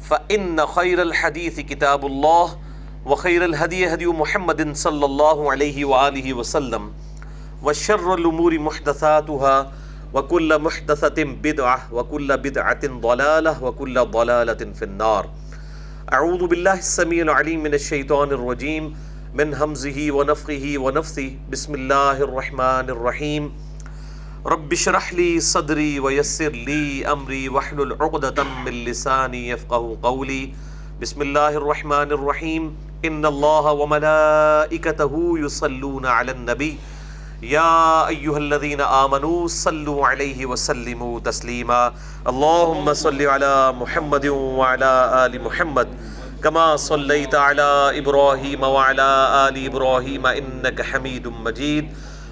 فإن خير الحديث كتاب الله وخير الهدي هدي محمد صلى الله عليه وآله وسلم وشر الأمور محدثاتها وكل محدثة بدعة وكل بدعة ضلالة وكل ضلالة في النار أعوذ بالله السميع العليم من الشيطان الرجيم من همزه ونفخه ونفثه بسم الله الرحمن الرحيم رب اشرح لي صدري ويسر لي امري واحلل عقدة من لساني يفقهوا قولي. بسم الله الرحمن الرحيم. ان الله وملائكته يصلون على النبي. يا ايها الذين امنوا صلوا عليه وسلموا تسليما. اللهم صل على محمد وعلى ال محمد. كما صليت على ابراهيم وعلى ال ابراهيم انك حميد مجيد.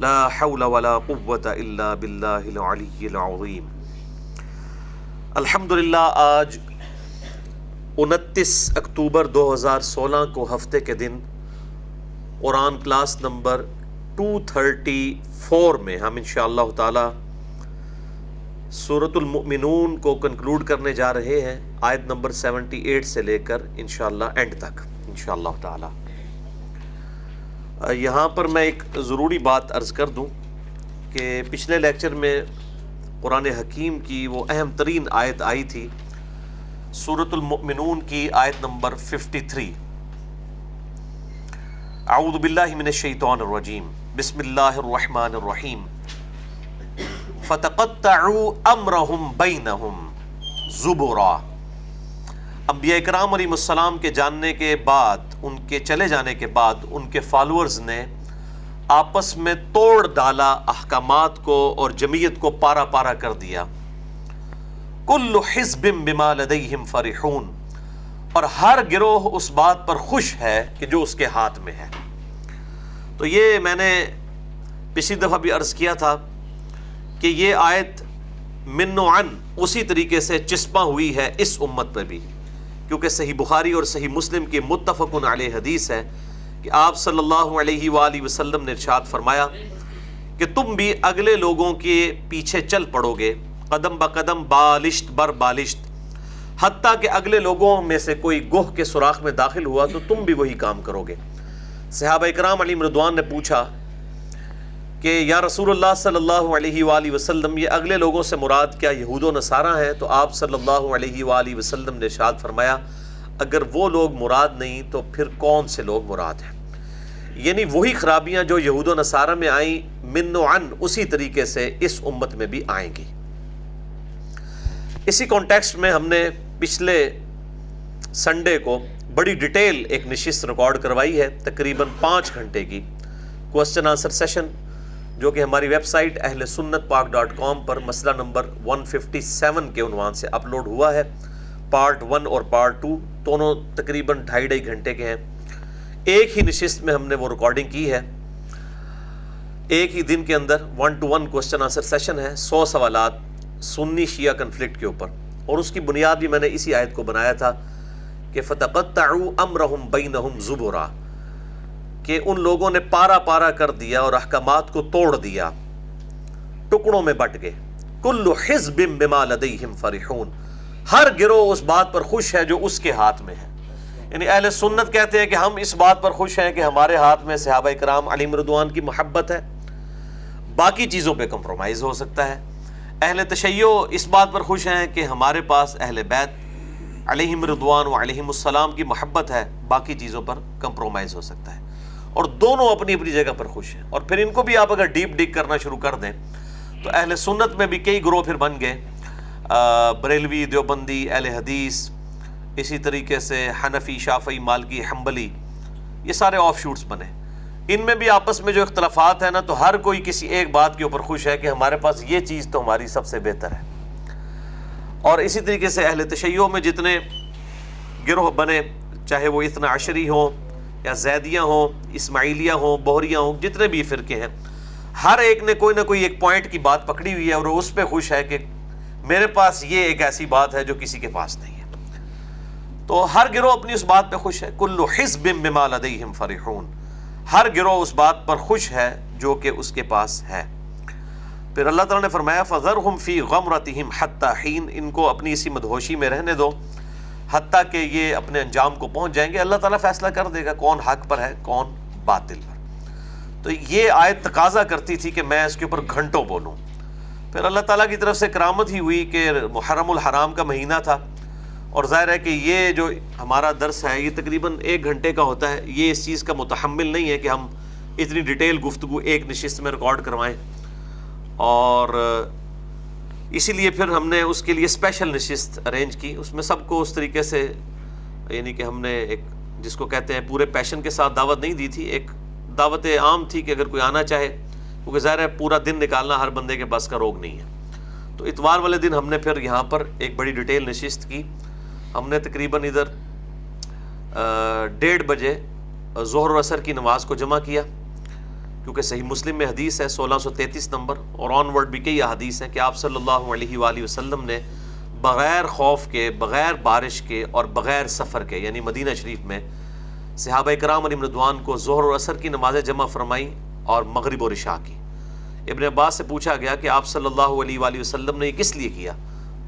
لا حول ولا قوة الا باللہ العلی العظیم الحمدللہ، آج انتیس اکتوبر دو ہزار سولہ کو ہفتے کے دن، Quran class number two thirty four میں ہم انشاءاللہ تعالی سورة المؤمنون کو کنکلوڈ کرنے جا رہے ہیں، آیت نمبر سیونٹی ایٹ سے لے کر انشاءاللہ اینڈ تک، انشاءاللہ تعالی۔ یہاں پر میں ایک ضروری بات عرض کر دوں کہ پچھلے لیکچر میں قرآن حکیم کی وہ اہم ترین آیت آئی تھی، سورة المؤمنون کی آیت نمبر 53 اعوذ باللہ من الشیطان الرجیم۔ بسم اللہ الرحمن الرحیم۔ فتقطعوا امرهم بینہم زبرا۔ انبیاء اکرام علیہ السلام کے جاننے کے بعد ان کے چلے جانے کے بعد ان کے فالورز نے آپس میں توڑ ڈالا احکامات کو اور جمعیت کو پارا پارا کر دیا۔ کل حزب بما لدیہم فرحون۔ اور ہر گروہ اس بات پر خوش ہے کہ جو اس کے ہاتھ میں ہے۔ تو یہ میں نے پچھلی دفعہ بھی عرض کیا تھا کہ یہ آیت من و عن اسی طریقے سے چسپاں ہوئی ہے اس امت پہ بھی۔ کیونکہ صحیح بخاری اور صحیح مسلم کی متفق علیہ حدیث ہے کہ آپ صلی اللہ علیہ وآلہ وسلم نے ارشاد فرمایا کہ تم بھی اگلے لوگوں کے پیچھے چل پڑو گے، قدم با قدم بالشت بر بالشت۔ حتیٰ کہ اگلے لوگوں میں سے کوئی گوہ کے سوراخ میں داخل ہوا تو تم بھی وہی کام کرو گے۔ صحابہ اکرام علی مردوان نے پوچھا کہ یا رسول اللہ صلی اللہ علیہ وآلہ وسلم، یہ اگلے لوگوں سے مراد کیا یہود و نصارہ ہیں؟ تو آپ صلی اللہ علیہ وآلہ وسلم نے ارشاد فرمایا، اگر وہ لوگ مراد نہیں تو پھر کون سے لوگ مراد ہیں؟ یعنی وہی خرابیاں جو یہود و نصارہ میں آئیں، من و عن اسی طریقے سے اس امت میں بھی آئیں گی۔ اسی کانٹیکسٹ میں ہم نے پچھلے سنڈے کو بڑی ڈیٹیل ایک نشست ریکارڈ کروائی ہے، تقریباً پانچ گھنٹے کی کوشچن آنسر سیشن جو کہ ہماری ویب سائٹ اہل سنت پاک ڈاٹ کام پر مسئلہ نمبر 157 کے عنوان سے اپلوڈ ہوا ہے۔ پارٹ ون اور پارٹ ٹو دونوں تقریباً ڈھائی ڈھائی گھنٹے کے ہیں۔ ایک ہی نشست میں ہم نے وہ ریکارڈنگ کی ہے۔ ایک ہی دن کے اندر one two one question answer session ہے، سو سوالات سنی شیعہ کنفلکٹ کے اوپر۔ اور اس کی بنیاد بھی میں نے اسی آیت کو بنایا تھا کہ فتقطعوا امرهم بینہم زبرا۔ کہ ان لوگوں نے پارا پارا کر دیا اور احکامات کو توڑ دیا۔ ٹکڑوں میں بٹ گئے۔ کل حزب بما لدیہم فرحون۔ ہر گروہ اس بات پر خوش ہے جو اس کے ہاتھ میں ہے۔ یعنی اہل سنت کہتے ہیں کہ ہم اس بات پر خوش ہیں کہ ہمارے ہاتھ میں صحابہ کرام علی مردوان کی محبت ہے۔ باقی چیزوں پہ کمپرومائز ہو سکتا ہے۔ اہل تشیع اس بات پر خوش ہیں کہ ہمارے پاس اہل بیت علیہم رضوان و علیہم السلام کی محبت ہے۔ باقی چیزوں پر کمپرومائز ہو سکتا ہے۔ اور دونوں اپنی اپنی جگہ پر خوش ہیں۔ اور پھر ان کو بھی آپ اگر ڈیپ ڈگ کرنا شروع کر دیں، تو اہل سنت میں بھی کئی گروہ پھر بن گئے۔ بریلوی دیوبندی، اہل حدیث، اسی طریقے سے حنفی، شافعی، مالکی، حنبلی، یہ سارے آف شوٹس بنے۔ ان میں بھی آپس میں جو اختلافات ہیں نا، تو ہر کوئی کسی ایک بات کے اوپر خوش ہے کہ ہمارے پاس یہ چیز تو ہماری سب سے بہتر ہے۔ اور اسی طریقے سے اہل تشیعوں میں جتنے گروہ بنے، چاہے وہ اتنا عشری ہوں یا زیدیاں ہوں، اسماعیلیہ ہوں بہریاں ہوں، جتنے بھی فرقے ہیں، ہر ایک نے کوئی نہ کوئی ایک پوائنٹ کی بات پکڑی ہوئی ہے اور اس پہ خوش ہے کہ میرے پاس یہ ایک ایسی بات ہے جو کسی کے پاس نہیں ہے۔ تو ہر گروہ اپنی اس بات پہ خوش ہے۔ کلو حزب بما لدیہم فرحون۔ ہر گروہ اس بات پر خوش ہے جو کہ اس کے پاس ہے۔ پھر اللہ تعالیٰ نے فرمایا فضرہم فی غمرتہم حتی حین ان کو اپنی اسی مدہوشی میں رہنے دو۔ حتیٰ کہ یہ اپنے انجام کو پہنچ جائیں گے، اللہ تعالیٰ فیصلہ کر دے گا کون حق پر ہے، کون باطل پر۔ تو یہ آیت تقاضا کرتی تھی کہ میں اس کے اوپر گھنٹوں بولوں۔ پھر اللہ تعالیٰ کی طرف سے کرامت ہی ہوئی کہ محرم الحرام کا مہینہ تھا۔ اور ظاہر ہے کہ یہ جو ہمارا درس ہے، یہ تقریباً ایک گھنٹے کا ہوتا ہے۔ یہ اس چیز کا متحمل نہیں ہے کہ ہم اتنی ڈیٹیل گفتگو ایک نشست میں ریکارڈ کروائیں۔ اور اسی لیے پھر ہم نے اس کے لیے اسپیشل نشست ارینج کی۔ اس میں سب کو اس طریقے سے یعنی کہ ہم نے ایک، جس کو کہتے ہیں، پورے پیشن کے ساتھ دعوت نہیں دی تھی۔ ایک دعوت عام تھی کہ اگر کوئی آنا چاہے، کیونکہ ظاہر ہے پورا دن نکالنا ہر بندے کے بس کا روگ نہیں ہے۔ تو اتوار والے دن ہم نے پھر یہاں پر ایک بڑی ڈیٹیل نشست کی۔ ہم نے تقریباً ادھر ڈیڑھ بجے ظہر و اثر کی نماز کو جمع کیا۔ کیونکہ صحیح مسلم میں حدیث ہے سولہ سو تینتیس نمبر اور آن ورڈ بھی کئی حدیث ہیں کہ آپ صلی اللہ علیہ وآلہ وسلم نے بغیر خوف کے، بغیر بارش کے اور بغیر سفر کے یعنی مدینہ شریف میں صحابہ کرام علی مردوان کو ظہر و اثر کی نمازیں جمع فرمائی اور مغرب و رشا کی۔ ابن عباس سے پوچھا گیا کہ آپ صلی اللہ علیہ وآلہ وسلم نے یہ کس لیے کیا؟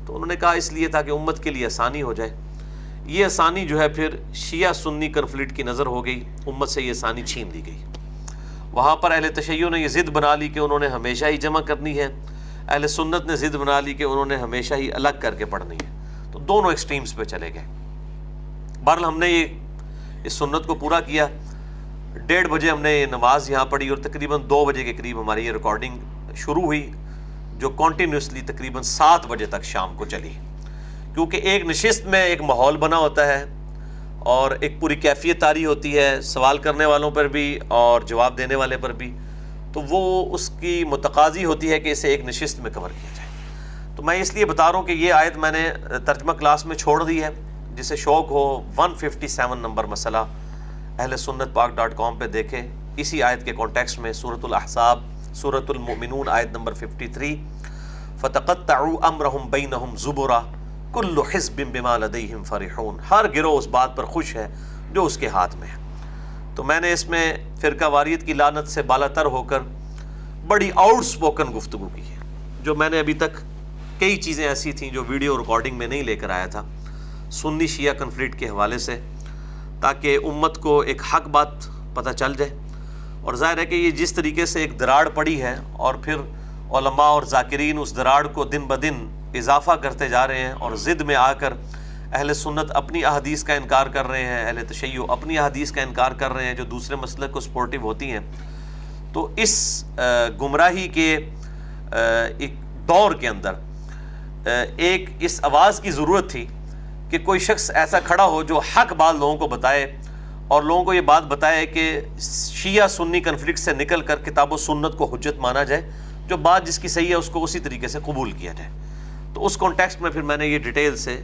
تو انہوں نے کہا اس لیے تھا کہ امت کے لیے آسانی ہو جائے۔ یہ آسانی جو ہے پھر شیعہ سنی کنفلکٹ کی نظر ہو گئی، امت سے یہ آسانی چھین لی گئی۔ وہاں پر اہل تشیع نے یہ ضد بنا لی کہ انہوں نے ہمیشہ ہی جمع کرنی ہے۔ اہل سنت نے ضد بنا لی کہ انہوں نے ہمیشہ ہی الگ کر کے پڑھنی ہے۔ تو دونوں ایکسٹریمز پہ چلے گئے۔ بہرحال ہم نے یہ اس سنت کو پورا کیا۔ ڈیڑھ بجے ہم نے یہ نماز یہاں پڑھی اور تقریباً دو بجے کے قریب ہماری یہ ریکارڈنگ شروع ہوئی، جو کنٹینیوسلی تقریباً سات بجے تک شام کو چلی۔ کیونکہ ایک نشست میں ایک ماحول بنا ہوتا ہے۔ اور ایک پوری کیفیت تاری ہوتی ہے سوال کرنے والوں پر بھی اور جواب دینے والے پر بھی، تو وہ اس کی متقاضی ہوتی ہے کہ اسے ایک نشست میں کور کیا جائے۔ تو میں اس لیے بتا رہا ہوں کہ یہ آیت میں نے ترجمہ کلاس میں چھوڑ دی ہے، جسے شوق ہو ون ففٹی سیون نمبر مسئلہ اہل سنت پاک ڈاٹ کام پہ دیکھیں۔ اسی آیت کے کانٹیکس میں صورت الاحصاب صورت المؤمنون آیت نمبر 53 فتقطعوا امرهم بینہم زبرا۔ کل حزب بما لدیہم فرحون۔ ہر گروہ اس بات پر خوش ہے جو اس کے ہاتھ میں ہے۔ تو میں نے اس میں فرقہ واریت کی لانت سے بالا تر ہو کر بڑی آؤٹ سپوکن گفتگو کی ہے۔ جو میں نے ابھی تک کئی چیزیں ایسی تھیں جو ویڈیو ریکارڈنگ میں نہیں لے کر آیا تھا۔ سنی شیعہ کنفلکٹ کے حوالے سے تاکہ امت کو ایک حق بات پتہ چل جائے۔ اور ظاہر ہے کہ یہ جس طریقے سے ایک دراڑ پڑی ہے اور پھر علماء اور ذاکرین اس دراڑ کو دن بدن اضافہ کرتے جا رہے ہیں اور ضد میں آ کر اہل سنت اپنی احادیث کا انکار کر رہے ہیں، اہل تشیع اپنی احادیث کا انکار کر رہے ہیں جو دوسرے مسئلے کو سپورٹیو ہوتی ہیں۔ تو اس گمراہی کے ایک دور کے اندر ایک اس آواز کی ضرورت تھی کہ کوئی شخص ایسا کھڑا ہو جو حق بات لوگوں کو بتائے اور لوگوں کو یہ بات بتائے کہ شیعہ سنی کنفلکٹ سے نکل کر کتاب و سنت کو حجت مانا جائے، جو بات جس کی صحیح ہے اس کو اسی طریقے سے قبول کیا جائے۔ تو اس کانٹیکسٹ میں پھر میں نے یہ ڈیٹیل سے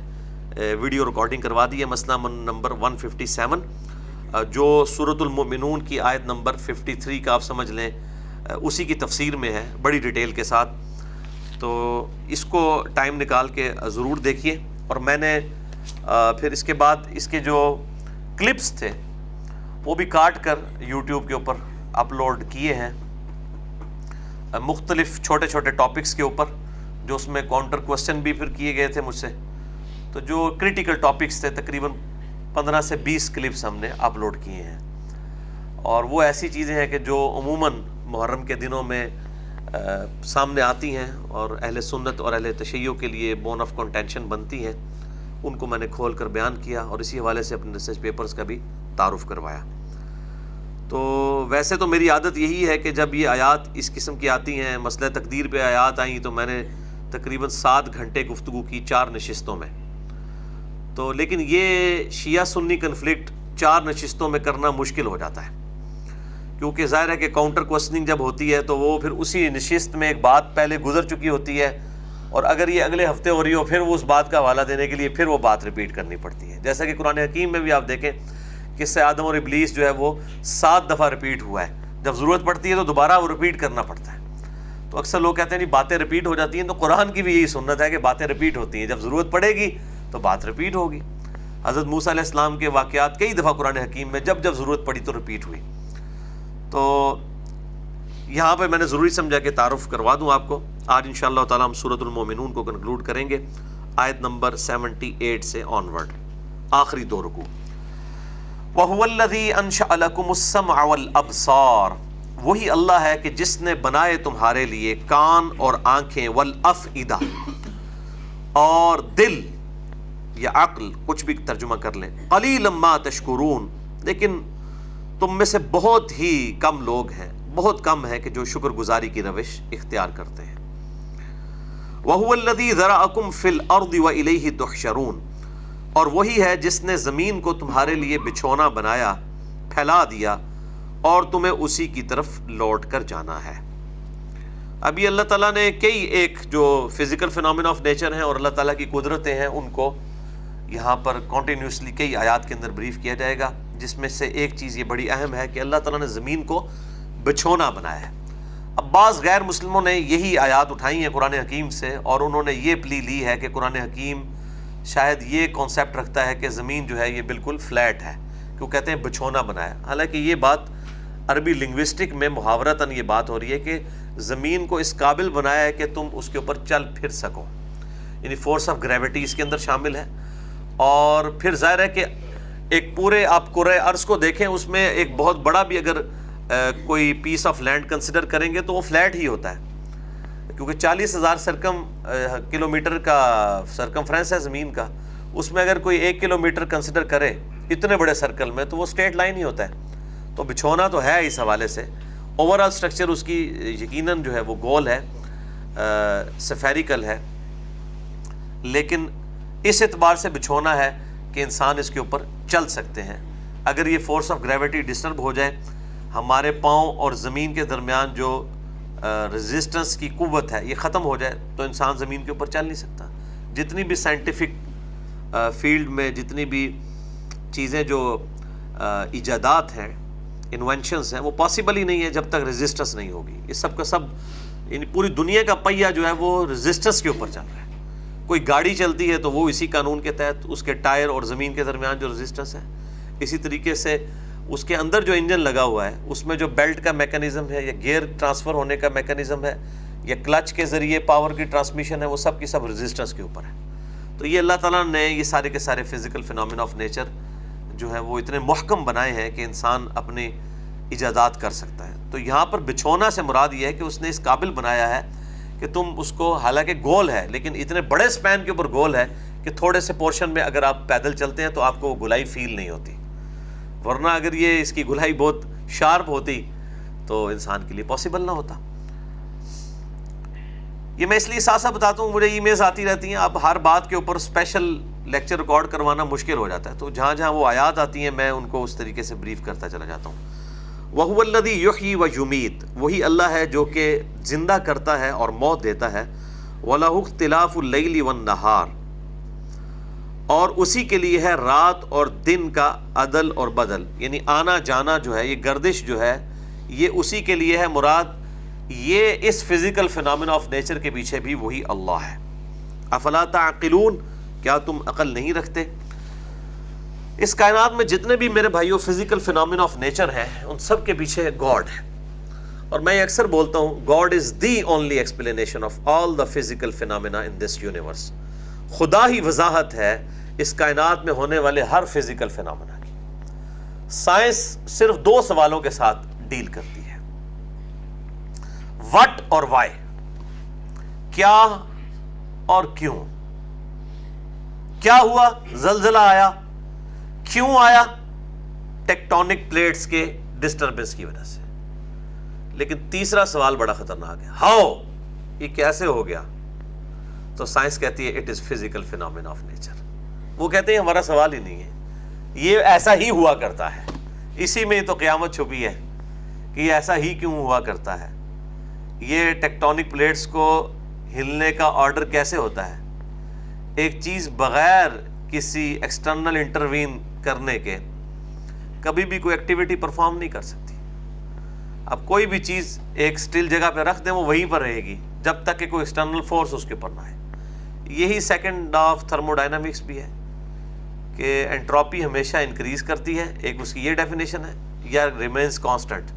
ویڈیو ریکارڈنگ کروا دی ہے۔ مسئلہ نمبر 157 جو صورت المؤمنون کی آیت نمبر 53 کا آپ سمجھ لیں اسی کی تفسیر میں ہے، بڑی ڈیٹیل کے ساتھ۔ تو اس کو ٹائم نکال کے ضرور دیکھیے۔ اور میں نے پھر اس کے بعد اس کے جو کلپس تھے، وہ بھی کاٹ کر یوٹیوب کے اوپر اپلوڈ کیے ہیں۔ مختلف چھوٹے چھوٹے ٹاپکس کے اوپر۔ جو اس میں کاؤنٹر کوشچن بھی پھر کیے گئے تھے مجھ سے۔ تو جو کریٹیکل ٹاپکس تھے، تقریباً پندرہ سے بیس کلپس ہم نے اپلوڈ کیے ہیں۔ اور وہ ایسی چیزیں ہیں کہ جو عموماً محرم کے دنوں میں سامنے آتی ہیں اور اہل سنت اور اہل تشیعوں کے لیے بون آف کنٹینشن بنتی ہیں۔ ان کو میں نے کھول کر بیان کیا اور اسی حوالے سے اپنے ریسرچ پیپرز کا بھی تعارف کروایا۔ تو ویسے تو میری عادت یہی ہے کہ جب یہ آیات اس قسم کی آتی ہیں، مسئلہ تقدیر پہ آیات آئیں تو میں نے تقریباً سات گھنٹے گفتگو کی چار نشستوں میں۔ تو لیکن یہ شیعہ سنی کنفلکٹ چار نشستوں میں کرنا مشکل ہو جاتا ہے۔ کیونکہ ظاہر ہے کہ کاؤنٹر کوشچننگ جب ہوتی ہے تو وہ پھر اسی نشست میں ایک بات پہلے گزر چکی ہوتی ہے۔ اور اگر یہ اگلے ہفتے ہو رہی ہو، پھر وہ اس بات کا حوالہ دینے کے لیے پھر وہ بات ریپیٹ کرنی پڑتی ہے۔ جیسا کہ قرآن حکیم میں بھی آپ دیکھیں کہ سے آدم اور ابلیس جو ہے وہ سات دفعہ ریپیٹ ہوا ہے۔ جب ضرورت پڑتی ہے تو دوبارہ وہ ریپیٹ کرنا پڑتا ہے۔ تو اکثر لوگ کہتے ہیں جی باتیں ریپیٹ ہو جاتی ہیں تو قرآن کی بھی یہی سنت ہے کہ باتیں ریپیٹ ہوتی ہیں۔ جب ضرورت پڑے گی تو بات ریپیٹ ہوگی۔ حضرت موسیٰ علیہ السلام کے واقعات کئی دفعہ قرآن حکیم میں جب جب ضرورت پڑی تو ریپیٹ ہوئی۔ تو یہاں پہ میں نے ضروری سمجھا کہ تعارف کروا دوں آپ کو۔ آج ان شاء اللہ تعالیٰ ہم صورت المومنون کو کنکلوڈ کریں گے۔ آیت نمبر سیونٹی ایٹ سے آن ورڈ آخری دو رکو وَهُوَ الَّذِي أَنشَأَ لَكُمُ السَّمْعَ وہی اللہ ہے کہ جس نے بنائے تمہارے لیے کان اور آنکھیں، والافئدہ۔ اور دل یا عقل، کچھ بھی ترجمہ کر لیں۔ قلیل ما تشکرون۔ لیکن تم میں سے بہت ہی کم لوگ ہیں، بہت کم ہے کہ جو شکر گزاری کی روش اختیار کرتے ہیں۔ وَهُوَ الَّذِي ذَرَأَكُمْ فِي الْأَرْضِ وَإِلَيْهِ تُحْشَرُونَ۔ اور وہی ہے جس نے زمین کو تمہارے لیے بچھونا، بنایا، پھیلا دیا۔ اور تمہیں اسی کی طرف لوٹ کر جانا ہے۔ ابھی اللہ تعالیٰ نے کئی ایک جو فزیکل فنامن آف نیچر ہیں اور اللہ تعالیٰ کی قدرتیں ہیں، ان کو یہاں پر کنٹینیوسلی کئی آیات کے اندر بریف کیا جائے گا، جس میں سے ایک چیز یہ بڑی اہم ہے کہ اللہ تعالیٰ نے زمین کو بچھونا بنایا ہے۔ اب بعض غیر مسلموں نے یہی آیات اٹھائی ہیں قرآن حکیم سے اور انہوں نے یہ پلی لی ہے کہ قرآن حکیم شاید یہ کانسیپٹ رکھتا ہے کہ زمین جو ہے یہ بالکل فلیٹ ہے، کیوں کہتے ہیں بچھونا بنایا۔ حالانکہ یہ بات عربی لنگوسٹک میں محاورتاً یہ بات ہو رہی ہے کہ زمین کو اس قابل بنایا ہے کہ تم اس کے اوپر چل پھر سکو۔ یعنی فورس آف گریوٹی اس کے اندر شامل ہے۔ اور پھر ظاہر ہے کہ ایک پورے آپ قرآ عرض کو دیکھیں، اس میں ایک بہت بڑا بھی اگر کوئی پیس آف لینڈ کنسیڈر کریں گے تو وہ فلیٹ ہی ہوتا ہے۔ کیونکہ چالیس ہزار سرکم کلو میٹر کا سرکم فرینس ہے زمین کا۔ اس میں اگر کوئی ایک کلو میٹر کنسیڈر کرے اتنے بڑے سرکل میں تو وہ اسٹیٹ لائن ہی ہوتا ہے۔ تو بچھونا تو ہے اس حوالے سے۔ اوور آل اسٹرکچر اس کی یقیناً جو ہے وہ گول ہے سفیریکل ہے۔ لیکن اس اعتبار سے بچھونا ہے کہ انسان اس کے اوپر چل سکتے ہیں۔ اگر یہ فورس آف گریوٹی ڈسٹرب ہو جائے، ہمارے پاؤں اور زمین کے درمیان جو رزسٹنس کی قوت ہے، یہ ختم ہو جائے تو انسان زمین کے اوپر چل نہیں سکتا۔ جتنی بھی سائنٹیفک فیلڈ میں جتنی بھی چیزیں جو ایجادات ہیں انوینشنس ہیں، وہ پاسبل ہی نہیں ہے جب تک رزسٹنس نہیں ہوگی۔ یہ سب کا سب یعنی پوری دنیا کا پہیا جو ہے وہ رزسٹنس کے اوپر چل رہا ہے۔ کوئی گاڑی چلتی ہے تو وہ اسی قانون کے تحت، اس کے ٹائر اور زمین کے درمیان جو رزسٹنس ہے، اسی طریقے سے اس کے اندر جو انجن لگا ہوا ہے، اس میں جو بیلٹ کا میکانزم ہے یا گیئر ٹرانسفر ہونے کا میکانزم ہے، یا کلچ کے ذریعے پاور کی ٹرانسمیشن ہے، وہ سب کی سب رزسٹنس کے اوپر ہے۔ تو یہ اللہ تعالیٰ نے یہ سارے کے سارے فزیکل فنامن آف نیچر جو ہے وہ اتنے محکم بنائے ہیں کہ انسان اپنی ایجادات کر سکتا ہے۔ تو یہاں پر بچھونا سے مراد یہ ہے کہ اس نے اس قابل بنایا ہے کہ تم اس کو حالانکہ گول ہے، لیکن اتنے بڑے سپین کے اوپر گول ہے کہ تھوڑے سے پورشن میں اگر آپ پیدل چلتے ہیں تو آپ کو وہ گلائی فیل نہیں ہوتی۔ ورنہ اگر یہ اس کی گلائی بہت شارپ ہوتی تو انسان کے لیے پاسبل نہ ہوتا۔ یہ میں اس لیے ساتھ ساتھ بتاتا ہوں، مجھے ای میلز آتی رہتی ہیں۔ اب ہر بات کے اوپر اسپیشل لیکچر ریکارڈ کروانا مشکل ہو جاتا ہے۔ تو جہاں جہاں وہ آیات آتی ہیں، میں ان کو اس طریقے سے بریف کرتا چلا جاتا ہوں۔ وہ الدی یحیی و یمیت وہی اللہ ہے جو کہ زندہ کرتا ہے اور موت دیتا ہے۔ ولا اختلاف اللیل و نہار اور اسی کے لیے ہے رات اور دن کا عدل اور بدل۔ یعنی آنا جانا جو ہے، یہ گردش جو ہے، یہ اسی کے لیے ہے۔ مراد، یہ اس فزیکل فنامن آف نیچر کے پیچھے بھی وہی اللہ ہے۔ افلا تعقلون؟ کیا تم عقل نہیں رکھتے؟ اس کائنات میں جتنے بھی میرے بھائیوں فزیکل فنامن آف نیچر ہیں، ان سب کے پیچھے گاڈ ہے۔ اور میں اکثر بولتا ہوں God is the only explanation of all the physical phenomena in this universe خدا ہی وضاحت ہے اس کائنات میں ہونے والے ہر فزیکل فنامنا کی۔ سائنس صرف دو سوالوں کے ساتھ ڈیل کرتی ہے۔ وٹ اور وائی کیا اور کیوں؟ کیا ہوا؟ زلزلہ آیا۔ کیوں آیا؟ ٹیکٹونک پلیٹس کے ڈسٹربنس کی وجہ سے۔ لیکن تیسرا سوال بڑا خطرناک ہے۔ ہاؤ؟ یہ کیسے ہو گیا؟ تو سائنس کہتی ہے it is physical phenomenon of nature وہ کہتے ہیں ہمارا سوال ہی نہیں ہے۔ یہ ایسا ہی ہوا کرتا ہے۔ اسی میں تو قیامت چھپی ہے کہ یہ ایسا ہی کیوں ہوا کرتا ہے۔ یہ ٹیکٹونک پلیٹس کو ہلنے کا آرڈر کیسے ہوتا ہے؟ ایک چیز بغیر کسی ایکسٹرنل انٹروین کرنے کے کبھی بھی کوئی ایکٹیویٹی پرفارم نہیں کر سکتی۔ اب کوئی بھی چیز ایک سٹل جگہ پہ رکھ دیں، وہ وہیں پر رہے گی، جب تک کہ کوئی ایکسٹرنل فورس اس کے اوپر نہ آئے۔ یہی سیکنڈ آف تھرمو ڈائنامکس بھی ہے کہ انٹراپی ہمیشہ انکریز کرتی ہے، ایک اس کی یہ ڈیفینیشن ہے، یا ریمینس کانسٹنٹ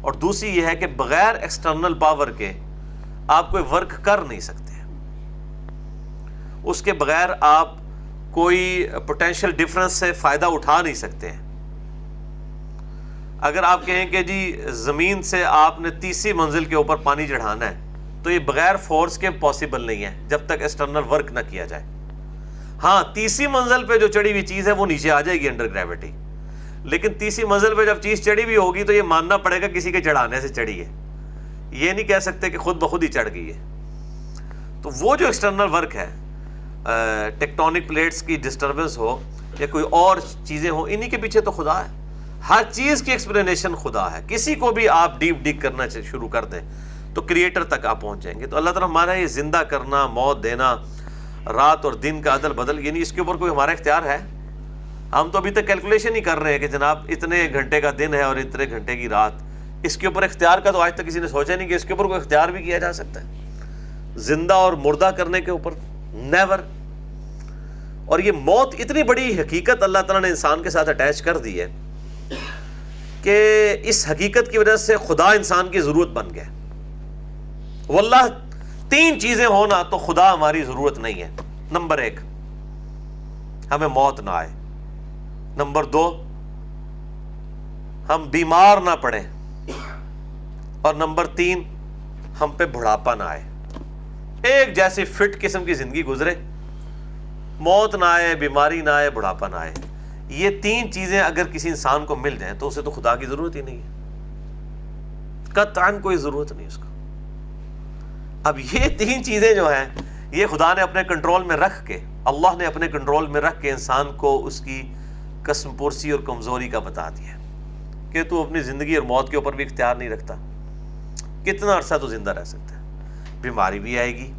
اور دوسری یہ ہے کہ بغیر ایکسٹرنل پاور کے آپ کوئی ورک کر نہیں سکتے۔ اس کے بغیر آپ کوئی پوٹینشیل ڈفرنس سے فائدہ اٹھا نہیں سکتے ہیں۔ اگر آپ کہیں کہ جی زمین سے آپ نے تیسری منزل کے اوپر پانی چڑھانا ہے، تو یہ بغیر فورس کے پاسبل نہیں ہے، جب تک ایکسٹرنل ورک نہ کیا جائے۔ ہاں تیسری منزل پہ جو چڑھی ہوئی چیز ہے، وہ نیچے آ جائے گی انڈر گریوٹی لیکن تیسری منزل پہ جب چیز چڑھی ہوئی ہوگی، تو یہ ماننا پڑے گا کسی کے چڑھانے سے چڑھی ہے۔ یہ نہیں کہہ سکتے کہ خود بخود ہی چڑھ گئی ہے۔ تو وہ جو ایکسٹرنل ورک ہے ٹیکٹونک پلیٹس کی ڈسٹربنس ہو یا کوئی اور چیزیں ہوں، انہی کے پیچھے تو خدا ہے۔ ہر چیز کی ایکسپلینیشن خدا ہے۔ کسی کو بھی آپ ڈیپ ڈیک کرنا شروع کر دیں تو کریٹر تک آپ پہنچ جائیں گے۔ تو اللہ تعالیٰ ہمارا یہ زندہ کرنا، موت دینا، رات اور دن کا عدل بدل یعنی اس کے اوپر کوئی ہمارا اختیار ہے؟ ہم تو ابھی تک کیلکولیشن ہی کر رہے ہیں کہ جناب اتنے گھنٹے کا دن ہے اور اتنے گھنٹے کی رات۔ اس کے اوپر اختیار کا تو آج تک کسی نے سوچا نہیں کہ اس کے اوپر کوئی اختیار بھی کیا جا سکتا ہے۔ زندہ اور مردہ کرنے کے اوپر نیور اور یہ موت اتنی بڑی حقیقت اللہ تعالیٰ نے انسان کے ساتھ اٹیچ کر دی ہے کہ اس حقیقت کی وجہ سے خدا انسان کی ضرورت بن گیا۔ واللہ، تین چیزیں ہونا تو خدا ہماری ضرورت نہیں ہے۔ نمبر ایک، ہمیں موت نہ آئے۔ نمبر دو، ہم بیمار نہ پڑے اور نمبر تین، ہم پہ بڑھاپا نہ آئے۔ ایک جیسی فٹ قسم کی زندگی گزرے۔ موت نہ آئے، بیماری نہ آئے، بڑھاپا نہ آئے۔ یہ تین چیزیں اگر کسی انسان کو مل جائیں تو اسے تو خدا کی ضرورت ہی نہیں ہے۔ قطعاً کوئی ضرورت نہیں اس کو۔ اب یہ تین چیزیں جو ہیں، یہ خدا نے اپنے کنٹرول میں رکھ کے، اللہ نے اپنے کنٹرول میں رکھ کے انسان کو اس کی قسم پرسی اور کمزوری کا بتا دیا کہ تو اپنی زندگی اور موت کے اوپر بھی اختیار نہیں رکھتا۔ کتنا عرصہ تو زندہ رہ سکتا ہے۔ بیماری بھی آئے گی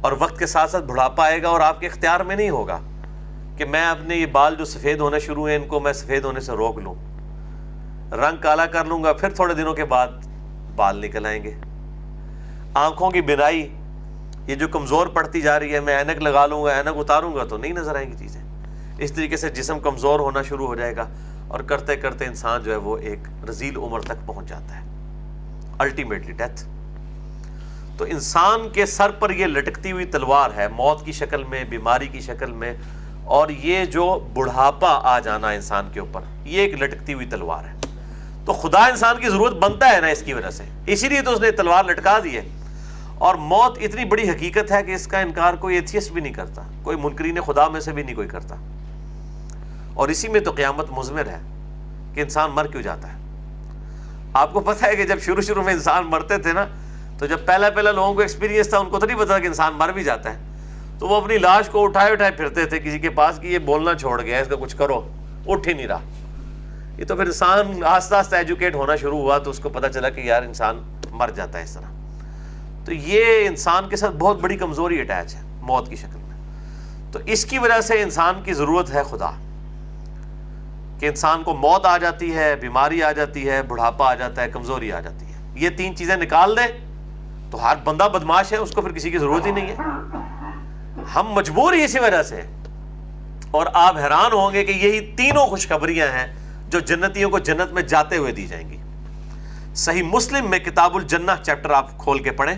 اور وقت کے ساتھ ساتھ بڑھاپا آئے گا اور آپ کے اختیار میں نہیں ہوگا کہ میں اپنے یہ بال جو سفید ہونا شروع ہیں، ان کو میں سفید ہونے سے روک لوں۔ رنگ کالا کر لوں گا، پھر تھوڑے دنوں کے بعد بال نکل آئیں گے۔ آنکھوں کی بنائی یہ جو کمزور پڑتی جا رہی ہے، میں اینک لگا لوں گا، اینک اتاروں گا، تو نہیں نظر آئیں گی چیزیں۔ اس طریقے سے جسم کمزور ہونا شروع ہو جائے گا اور کرتے کرتے انسان جو ہے وہ ایک رزیل عمر تک پہنچ جاتا ہے۔ الٹیمیٹلی ڈیتھ تو انسان کے سر پر یہ لٹکتی ہوئی تلوار ہے، موت کی شکل میں، بیماری کی شکل میں، اور یہ جو بڑھاپا آ جانا انسان کے اوپر، یہ ایک لٹکتی ہوئی تلوار ہے۔ تو خدا انسان کی ضرورت بنتا ہے نا اس کی وجہ سے۔ اسی لیے تو اس نے تلوار لٹکا دی ہے۔ اور موت اتنی بڑی حقیقت ہے کہ اس کا انکار کوئی ایتھیسٹ بھی نہیں کرتا، کوئی منکرین خدا میں سے بھی نہیں کوئی کرتا۔ اور اسی میں تو قیامت مضمر ہے کہ انسان مر کیوں جاتا ہے۔ آپ کو پتہ ہے کہ جب شروع شروع میں انسان مرتے تھے نا تو جب پہلا پہلا لوگوں کو ایکسپیرینس تھا، ان کو تو نہیں پتا کہ انسان مر بھی جاتا ہے۔ تو وہ اپنی لاش کو اٹھائے اٹھائے پھرتے تھے، کسی کے پاس کہ یہ بولنا چھوڑ گیا، اس کا کچھ کرو۔ اٹھ ہی نہیں رہا۔ یہ تو پھر انسان آہستہ آہستہ ایجوکیٹ ہونا شروع ہوا، تو اس کو پتہ چلا کہ یار انسان مر جاتا ہے اس طرح۔ تو یہ انسان کے ساتھ بہت بڑی کمزوری اٹیچ ہے، موت کی شکل میں۔ تو اس کی وجہ سے انسان کی ضرورت ہے خدا۔ کہ انسان کو موت آ جاتی ہے، بیماری آ جاتی ہے، بڑھاپا آ جاتا ہے، کمزوری آ جاتی ہے۔ یہ تین چیزیں نکال دے تو ہر بندہ بدماش ہے، اس کو پھر کسی کی ضرورت ہی نہیں ہے۔ ہم مجبور ہی اسی وجہ سے۔ اور آپ حیران ہوں گے کہ یہی تینوں خوشخبریاں ہیں جو جنتیوں کو جنت میں جاتے ہوئے دی جائیں گی۔ صحیح مسلم میں کتاب الجنہ چیپٹر آپ کھول کے پڑھیں۔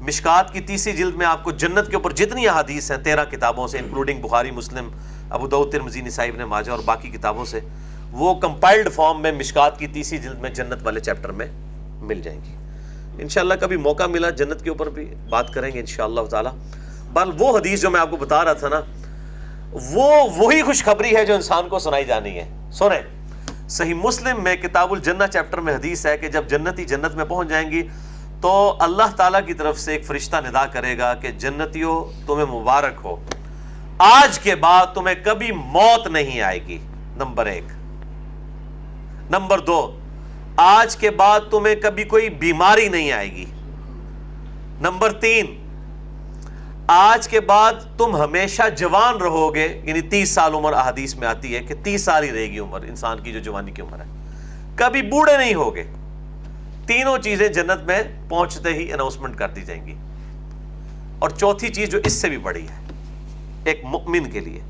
مشکات کی تیسری جلد میں آپ کو جنت کے اوپر جتنی احادیث ہیں، تیرہ کتابوں سے انکلوڈنگ بخاری، مسلم، ابو دعود ترمزی نسائی، ابن ماجہ اور باقی کتابوں سے، وہ کمپائلڈ فارم میں مشکات کی تیسری جلد میں جنت والے چیپٹر میں مل جائیں گی۔ انشاءاللہ کبھی موقع ملا جنت کے اوپر بھی بات کریں گے انشاءاللہ تعالی۔ بل وہ حدیث جو میں آپ کو بتا رہا تھا نا، وہ وہی خوشخبری ہے جو انسان کو سنائی جانی ہے۔ سنیں، صحیح مسلم میں کتاب الجنہ چیپٹر میں حدیث ہے کہ جب جنتی جنت میں پہنچ جائیں گی تو اللہ تعالیٰ کی طرف سے ایک فرشتہ ندا کرے گا کہ جنتیوں تمہیں مبارک ہو۔ آج کے بعد تمہیں کبھی موت نہیں آئے گی۔ نمبر ایک۔ نمبر دو آج کے بعد تمہیں کبھی کوئی بیماری نہیں آئے گی۔ نمبر تین، آج کے بعد تم ہمیشہ جوان رہو گے یعنی تیس سال عمر احادیث میں آتی ہے کہ تیس سال ہی رہے گی عمر، انسان کی جو جوانی کی عمر ہے۔ کبھی بوڑھے نہیں ہوگے۔ تینوں چیزیں جنت میں پہنچتے ہی اناؤنسمنٹ کر دی جائیں گی۔ اور چوتھی چیز جو اس سے بھی بڑی ہے، ایک مؤمن کے لیے۔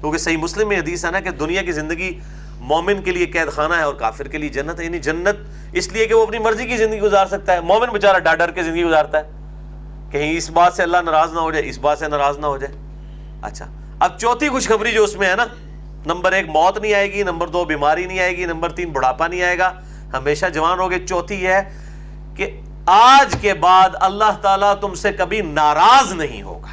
کیونکہ صحیح مسلم میں حدیث ہے نا کہ دنیا کی زندگی مومن کے لیے قید خانہ ہے اور کافر کے لیے جنت ہے یعنی جنت اس لیے کہ وہ اپنی مرضی کی زندگی گزار سکتا ہے۔ مومن بیچارہ ڈر ڈر کے زندگی گزارتا ہے کہیں اس بات سے اللہ ناراض نہ ہو جائے، اس بات سے ناراض نہ ہو جائے۔ اچھا اب چوتھی خوشخبری جو اس میں ہے نا، نمبر ایک موت نہیں آئے گی، نمبر دو بیماری نہیں آئے گی، نمبر تین بڑھاپا نہیں آئے گا۔ ہمیشہ جوان ہوگے چوتھی ہے کہ آج کے بعد اللہ تعالیٰ تم سے کبھی ناراض نہیں ہوگا۔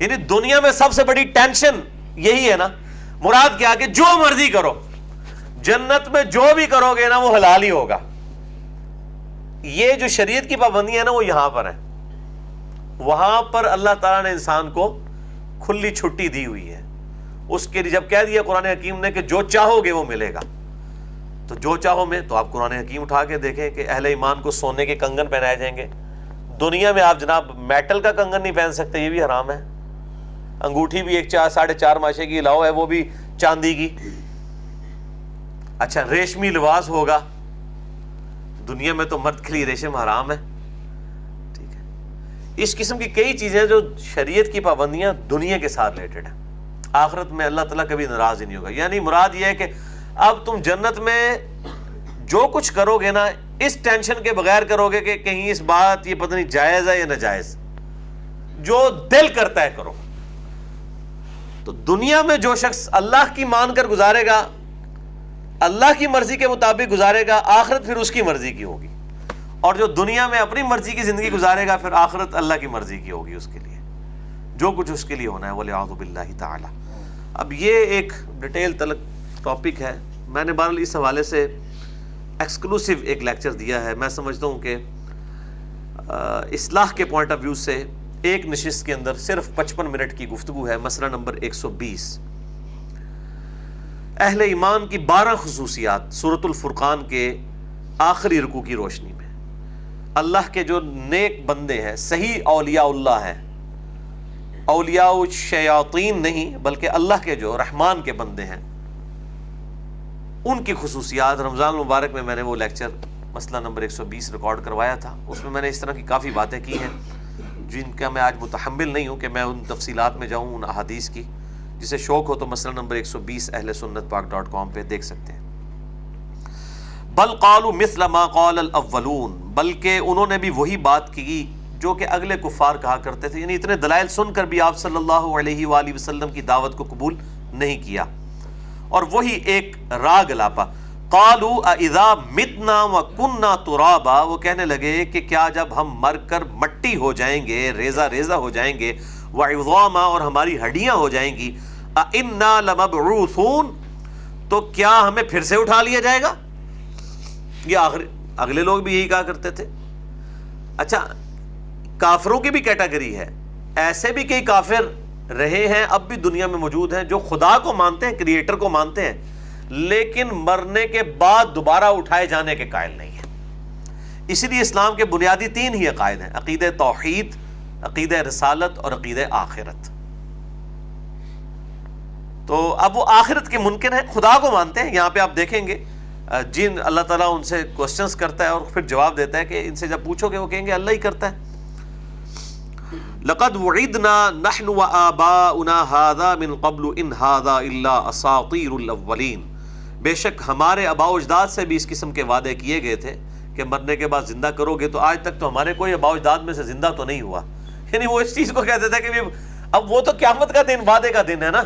یعنی دنیا میں سب سے بڑی ٹینشن یہی ہے نا مراد کیا کہ جو مرضی کرو، جنت میں جو بھی کرو گے نا وہ حلال ہی ہوگا۔ یہ جو شریعت کی پابندی ہے نا وہ یہاں پر ہے وہاں پر اللہ تعالیٰ نے انسان کو کھلی چھٹی دی ہوئی ہے۔ اس کے لیے جب کہہ دیا قرآن حکیم نے کہ جو چاہو گے وہ ملے گا۔ تو جو چاہو میں تو آپ قرآن حکیم اٹھا کے دیکھیں کہ اہل ایمان کو سونے کے کنگن پہنائے جائیں گے۔ دنیا میں آپ جناب میٹل کا کنگن نہیں پہن سکتے، یہ بھی حرام ہے۔ انگوٹھی بھی ایک چار ساڑھے چار ماشے کی لاؤ ہے، وہ بھی چاندی کی۔ اچھا ریشمی لباس ہوگا۔ دنیا میں تو مرد کے لیے ریشم حرام ہے۔ ٹھیک ہے۔ اس قسم کی کئی چیزیں جو شریعت کی پابندیاں دنیا کے ساتھ ریلیٹڈ ہیں۔ آخرت میں اللہ تعالیٰ کبھی ناراض ہی نہیں ہوگا۔ یعنی مراد یہ ہے کہ اب تم جنت میں جو کچھ کرو گے نا، اس ٹینشن کے بغیر کرو گے کہ کہیں اس بات یہ پتہ نہیں جائز ہے یا ناجائز۔ جو دل کرتا ہے کرو۔ تو دنیا میں جو شخص اللہ کی مان کر گزارے گا، اللہ کی مرضی کے مطابق گزارے گا، آخرت پھر اس کی مرضی کی ہوگی۔ اور جو دنیا میں اپنی مرضی کی زندگی گزارے گا، پھر آخرت اللہ کی مرضی کی ہوگی اس کے لیے۔ جو کچھ اس کے لیے ہونا ہے وہ اللہ تعالیٰ اب یہ ایک ڈیٹیل تلک ٹاپک ہے۔ میں نے بہرحال اس حوالے سے ایکسکلوسیو ایک لیکچر دیا ہے۔ میں سمجھتا ہوں کہ اصلاح کے پوائنٹ آف ویو سے ایک نشست کے اندر صرف پچپن منٹ کی گفتگو ہے، مسئلہ نمبر ایک سو بیس۔ اہل ایمان کی بارہ خصوصیات صورت الفرقان کے آخری رکو کی روشنی میں۔ اللہ کے جو نیک بندے ہیں، صحیح اولیاء اللہ ہیں۔ اولیاء شیاطین نہیں، بلکہ اللہ کے جو رحمان کے بندے ہیں۔ ان کی خصوصیات، رمضان مبارک میں میں نے وہ لیکچر مسئلہ نمبر ایک سو بیس ریکارڈ کروایا تھا۔ اس میں میں نے اس طرح کی کافی باتیں کی ہیں۔ جن کا میں آج متحمل نہیں ہوں کہ میں ان تفصیلات میں جاؤں، ان احادیث کی، جسے شوق ہو تو مسئلہ نمبر ایک سو بیس اہل سنت پاک ڈاٹ کام پہ دیکھ سکتے ہیں۔ بل قالو مثل ما قال الاولون، بلکہ انہوں نے بھی وہی بات کی جو کہ اگلے کفار کہا کرتے تھے یعنی اتنے دلائل سن کر بھی آپ صلی اللہ علیہ وآلہ وسلم کی دعوت کو قبول نہیں کیا۔ اور وہی ایک راگ لاپا۔ قالو اذا متنا و کننا ترابا وہ کہنے لگے کہ کیا جب ہم مر کر مٹی ہو جائیں گے، ریزہ ریزہ ہو جائیں گے وعظاما اور ہماری ہڈیاں ہو جائیں گی انا لمبعوثون تو کیا ہمیں پھر سے اٹھا لیا جائے گا؟ یہ آخر اگلے لوگ بھی یہی کہا کرتے تھے۔ اچھا کافروں کی بھی کیٹاگری ہے۔ ایسے بھی کئی کافر رہے ہیں، اب بھی دنیا میں موجود ہیں جو خدا کو مانتے ہیں، کریٹر کو مانتے ہیں۔ لیکن مرنے کے بعد دوبارہ اٹھائے جانے کے قائل نہیں ہیں۔ اسی لیے اسلام کے بنیادی تین ہی عقائد ہیں عقید توحید عقید رسالت اور عقید آخرت۔ تو اب وہ آخرت کے ممکن ہے خدا کو مانتے ہیں۔ یہاں پہ آپ دیکھیں گے، جن اللہ تعالیٰ ان سے کوشچنس کرتا ہے اور پھر جواب دیتا ہے کہ ان سے جب پوچھو گے وہ کہیں گے اللہ ہی کرتا ہے۔ لقد وعدنا نحن وآباؤنا هذا من قبل ان هذا الا اساطیر الاولین بے شک ہمارے ابا اجداد سے بھی اس قسم کے وعدے کیے گئے تھے کہ مرنے کے بعد زندہ کرو گے تو آج تک تو ہمارے کوئی ابا اجداد میں سے زندہ تو نہیں ہوا۔ یعنی وہ اس چیز کو کہتے تھے کہ اب وہ تو قیامت کا دن، وعدے کا دن ہے نا۔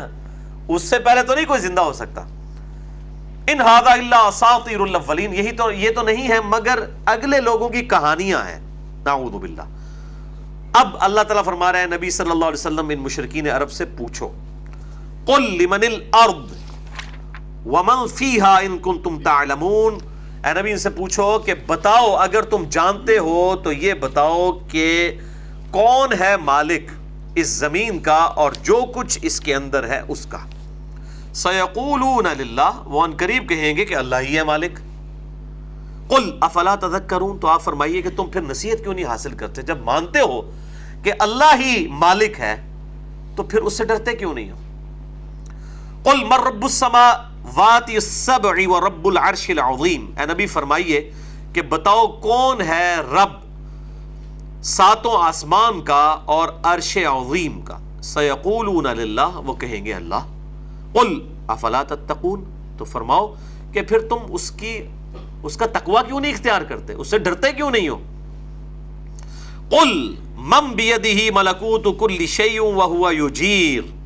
اس سے پہلے تو نہیں کوئی زندہ ہو سکتا۔ ان ہادا اللہ اساطیر الاولین، یہی تو، یہ تو نہیں ہے، مگر اگلے لوگوں کی کہانیاں ہیں۔ نعوذ باللہ۔ اب اللہ تعالیٰ فرما رہے ہیں، نبی صلی اللہ علیہ وسلم ان مشرقین عرب سے پوچھو۔ قل لمن الارض؟ ومن فیہا ان کنتم تعلمون۔ اے نبی ان سے پوچھو کہ بتاؤ، اگر تم جانتے ہو تو یہ بتاؤ کہ کون ہے مالک اس زمین کا اور جو کچھ اس کے اندر ہے اس کا۔ سیقولون للہ وہ ان قریب کہیں گے کہ اللہ ہی ہے مالک۔ قل افلا تذکرون تو آپ فرمائیے کہ تم پھر نصیحت کیوں نہیں حاصل کرتے؟ جب مانتے ہو کہ اللہ ہی مالک ہے، تو پھر اس سے ڈرتے کیوں نہیں ہو؟ قل من رب السماوات السبع و رب العرش العظیم۔ اے نبی فرمائیے کہ بتاؤ کون ہے رب ساتوں آسمان کا اور عرش عظیم کا۔ سیقولون للہ، وہ کہیں گے اللہ۔ قل، افلا تتقون؟ تو فرماؤ کہ پھر تم اس کی، اس کا تقوی کیوں نہیں اختیار کرتے؟ اس سے ڈرتے کیوں نہیں ہو؟ قل، من بیدہ ملکوت کل شیء وہو یجیر۔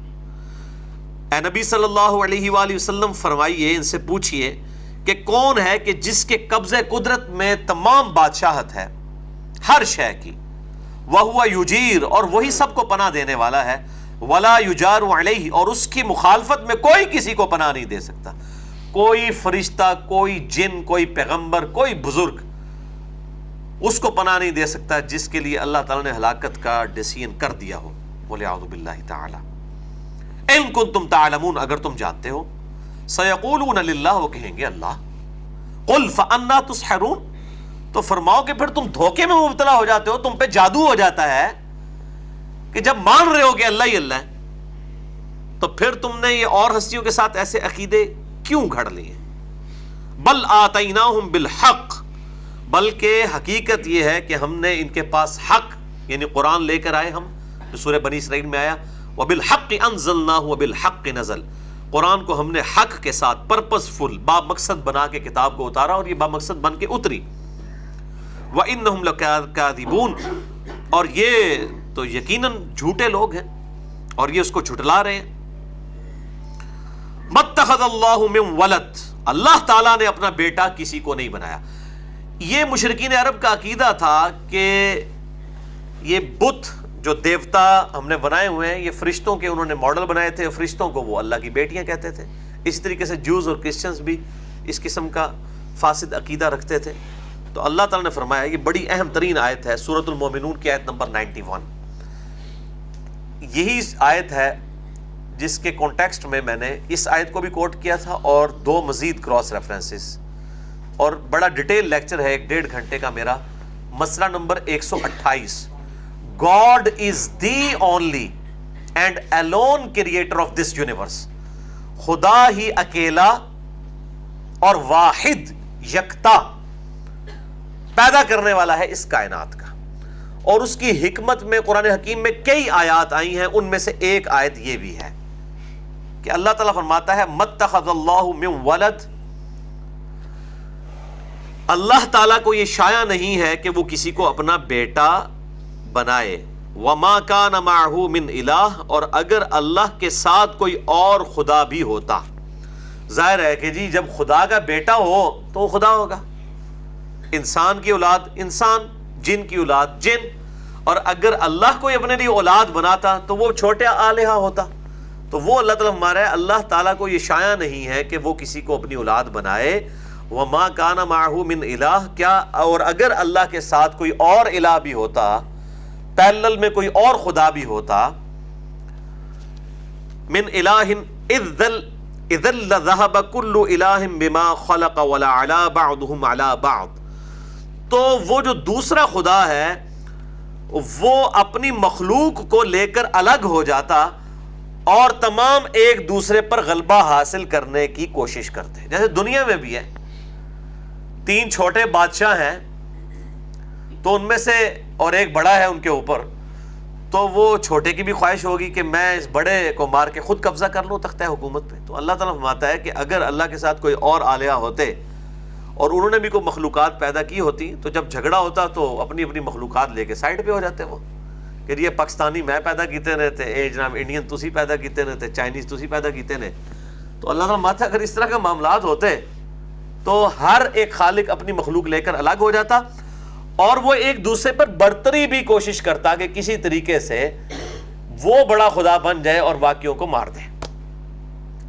اے نبی صلی اللہ علیہ وآلہ وسلم فرمائیے، ان سے پوچھئے کہ کون ہے کہ جس کے قبضے قدرت میں تمام بادشاہت ہے، ہر شے کی۔ وہ یجیر، اور وہی سب کو پناہ دینے والا ہے۔ ولا یجار علیہ، اور اس کی مخالفت میں کوئی کسی کو پناہ نہیں دے سکتا۔ کوئی فرشتہ، کوئی جن، کوئی پیغمبر، کوئی بزرگ اس کو پناہ نہیں دے سکتا جس کے لیے اللہ تعالیٰ نے ہلاکت کا ڈیسیژن کر دیا ہو۔ بولے اعوذ باللہ تعالی۔ ان کن تم تعلمون، اگر تم جانتے ہو۔ سیقولون للہ، وہ کہیں گے اللہ۔ قل فانا تسحرون۔ تو فرماؤ کہ پھر تم دھوکے میں مبتلا ہو جاتے ہو، تم پہ جادو ہو جاتا ہے کہ جب مان رہے ہو کہ اللہ ہی اللہ ہے۔ تو پھر تم نے یہ اور ہستیوں کے ساتھ ایسے عقیدے کیوں گھڑ لیے؟ بل آتیناہم بالحق۔ بلکہ حقیقت یہ ہے کہ ہم نے ان کے پاس حق یعنی قرآن لے کر آئے ہم، جو سورہ بنی اسرائیل میں آیا۔ وبالحق انزلناہ وبالحق نزل۔ قرآن کو ہم نے حق کے ساتھ پرپس فل با مقصد بنا کے کتاب کو اتارا اور یہ با مقصد بن کے اتری۔ وَإِنَّهُمْ لَكَاذِبُونَ۔ اور یہ تو یقیناً جھوٹے لوگ ہیں اور یہ اس کو جھٹلا رہے ہیں۔ متخذ اللہ من ولد۔ اللہ تعالیٰ نے اپنا بیٹا کسی کو نہیں بنایا۔ یہ مشرقین عرب کا عقیدہ تھا کہ یہ بت جو دیوتا ہم نے بنائے ہوئے ہیں، یہ فرشتوں کے انہوں نے ماڈل بنائے تھے، فرشتوں کو وہ اللہ کی بیٹیاں کہتے تھے۔ اسی طریقے سے جوز اور کرسچنز بھی اس قسم کا فاسد عقیدہ رکھتے تھے۔ تو اللہ تعالیٰ نے فرمایا، یہ بڑی اہم ترین آیت ہے سورت المومنون کی آیت نمبر نائنٹی ون۔ یہی آیت ہے جس کے کانٹیکسٹ میں میں نے اس آیت کو بھی کوٹ کیا تھا اور دو مزید کراس ریفرنسز اور بڑا ڈیٹیل لیکچر ہے، ایک ڈیڑھ گھنٹے کا میرا۔ مسئلہ نمبر ایک سو اٹھائیس۔ God is the only and alone creator of this universe خدا ہی اکیلا اور واحد یکتا پیدا کرنے والا ہے اس کائنات کا۔ اور اس کی حکمت میں قرآن حکیم میں کئی آیات آئی ہیں، ان میں سے ایک آیت یہ بھی ہے کہ اللہ تعالیٰ فرماتا ہے متخذ اللہ من ولد اللہ تعالیٰ کو یہ شایع نہیں ہے کہ وہ کسی کو اپنا بیٹا بنائے۔ وما کان معه من الہ اور اگر اللہ کے ساتھ کوئی اور خدا بھی ہوتا۔ ظاہر ہے کہ جی جب خدا کا بیٹا ہو تو وہ خدا ہوگا۔ انسان کی اولاد انسان، جن کی اولاد جن۔ اور اگر اللہ کوئی اپنے لیے اولاد بناتا تو وہ چھوٹے آلیہ ہوتا۔ تو وہ اللہ تعالیٰ ہمارا ہے، اللہ تعالیٰ کو یہ شایع نہیں ہے کہ وہ کسی کو اپنی اولاد بنائے۔ وہ ماں کانا ماہو من الہ کیا اور اگر اللہ کے ساتھ کوئی اور الہ بھی ہوتا پیلل میں کوئی اور خدا بھی ہوتا، من الہ اذل اذل ذهب كل الہ بما خلق ولا علا بعضهم على بعض۔ تو وہ جو دوسرا خدا ہے، وہ اپنی مخلوق کو لے کر الگ ہو جاتا اور تمام ایک دوسرے پر غلبہ حاصل کرنے کی کوشش کرتے۔ جیسے دنیا میں بھی ہے، تین چھوٹے بادشاہ ہیں، تو ان میں سے اور ایک بڑا ہے ان کے اوپر، تو وہ چھوٹے کی بھی خواہش ہوگی کہ میں اس بڑے کو مار کے خود قبضہ کر لوں تختہ حکومت پہ۔ تو اللہ تعالیٰ فرماتا ہے کہ اگر اللہ کے ساتھ کوئی اور آلیہ ہوتے اور انہوں نے بھی کوئی مخلوقات پیدا کی ہوتی، تو جب جھگڑا ہوتا تو اپنی اپنی مخلوقات لے کے سائڈ پہ ہو جاتے وہ۔ کہ یہ پاکستانی میں پیدا کیتے نے تھے اے جناب انڈین تسی پیدا کیتے نے تھے چائنیز تسی پیدا کیتے نے۔ تو اللہ تعالیٰ ماتا اگر اس طرح کے معاملات ہوتے تو ہر ایک خالق اپنی مخلوق لے کر الگ ہو جاتا۔ اور وہ ایک دوسرے پر برتری بھی کوشش کرتا کہ کسی طریقے سے وہ بڑا خدا بن جائے اور باقیوں کو مار دے۔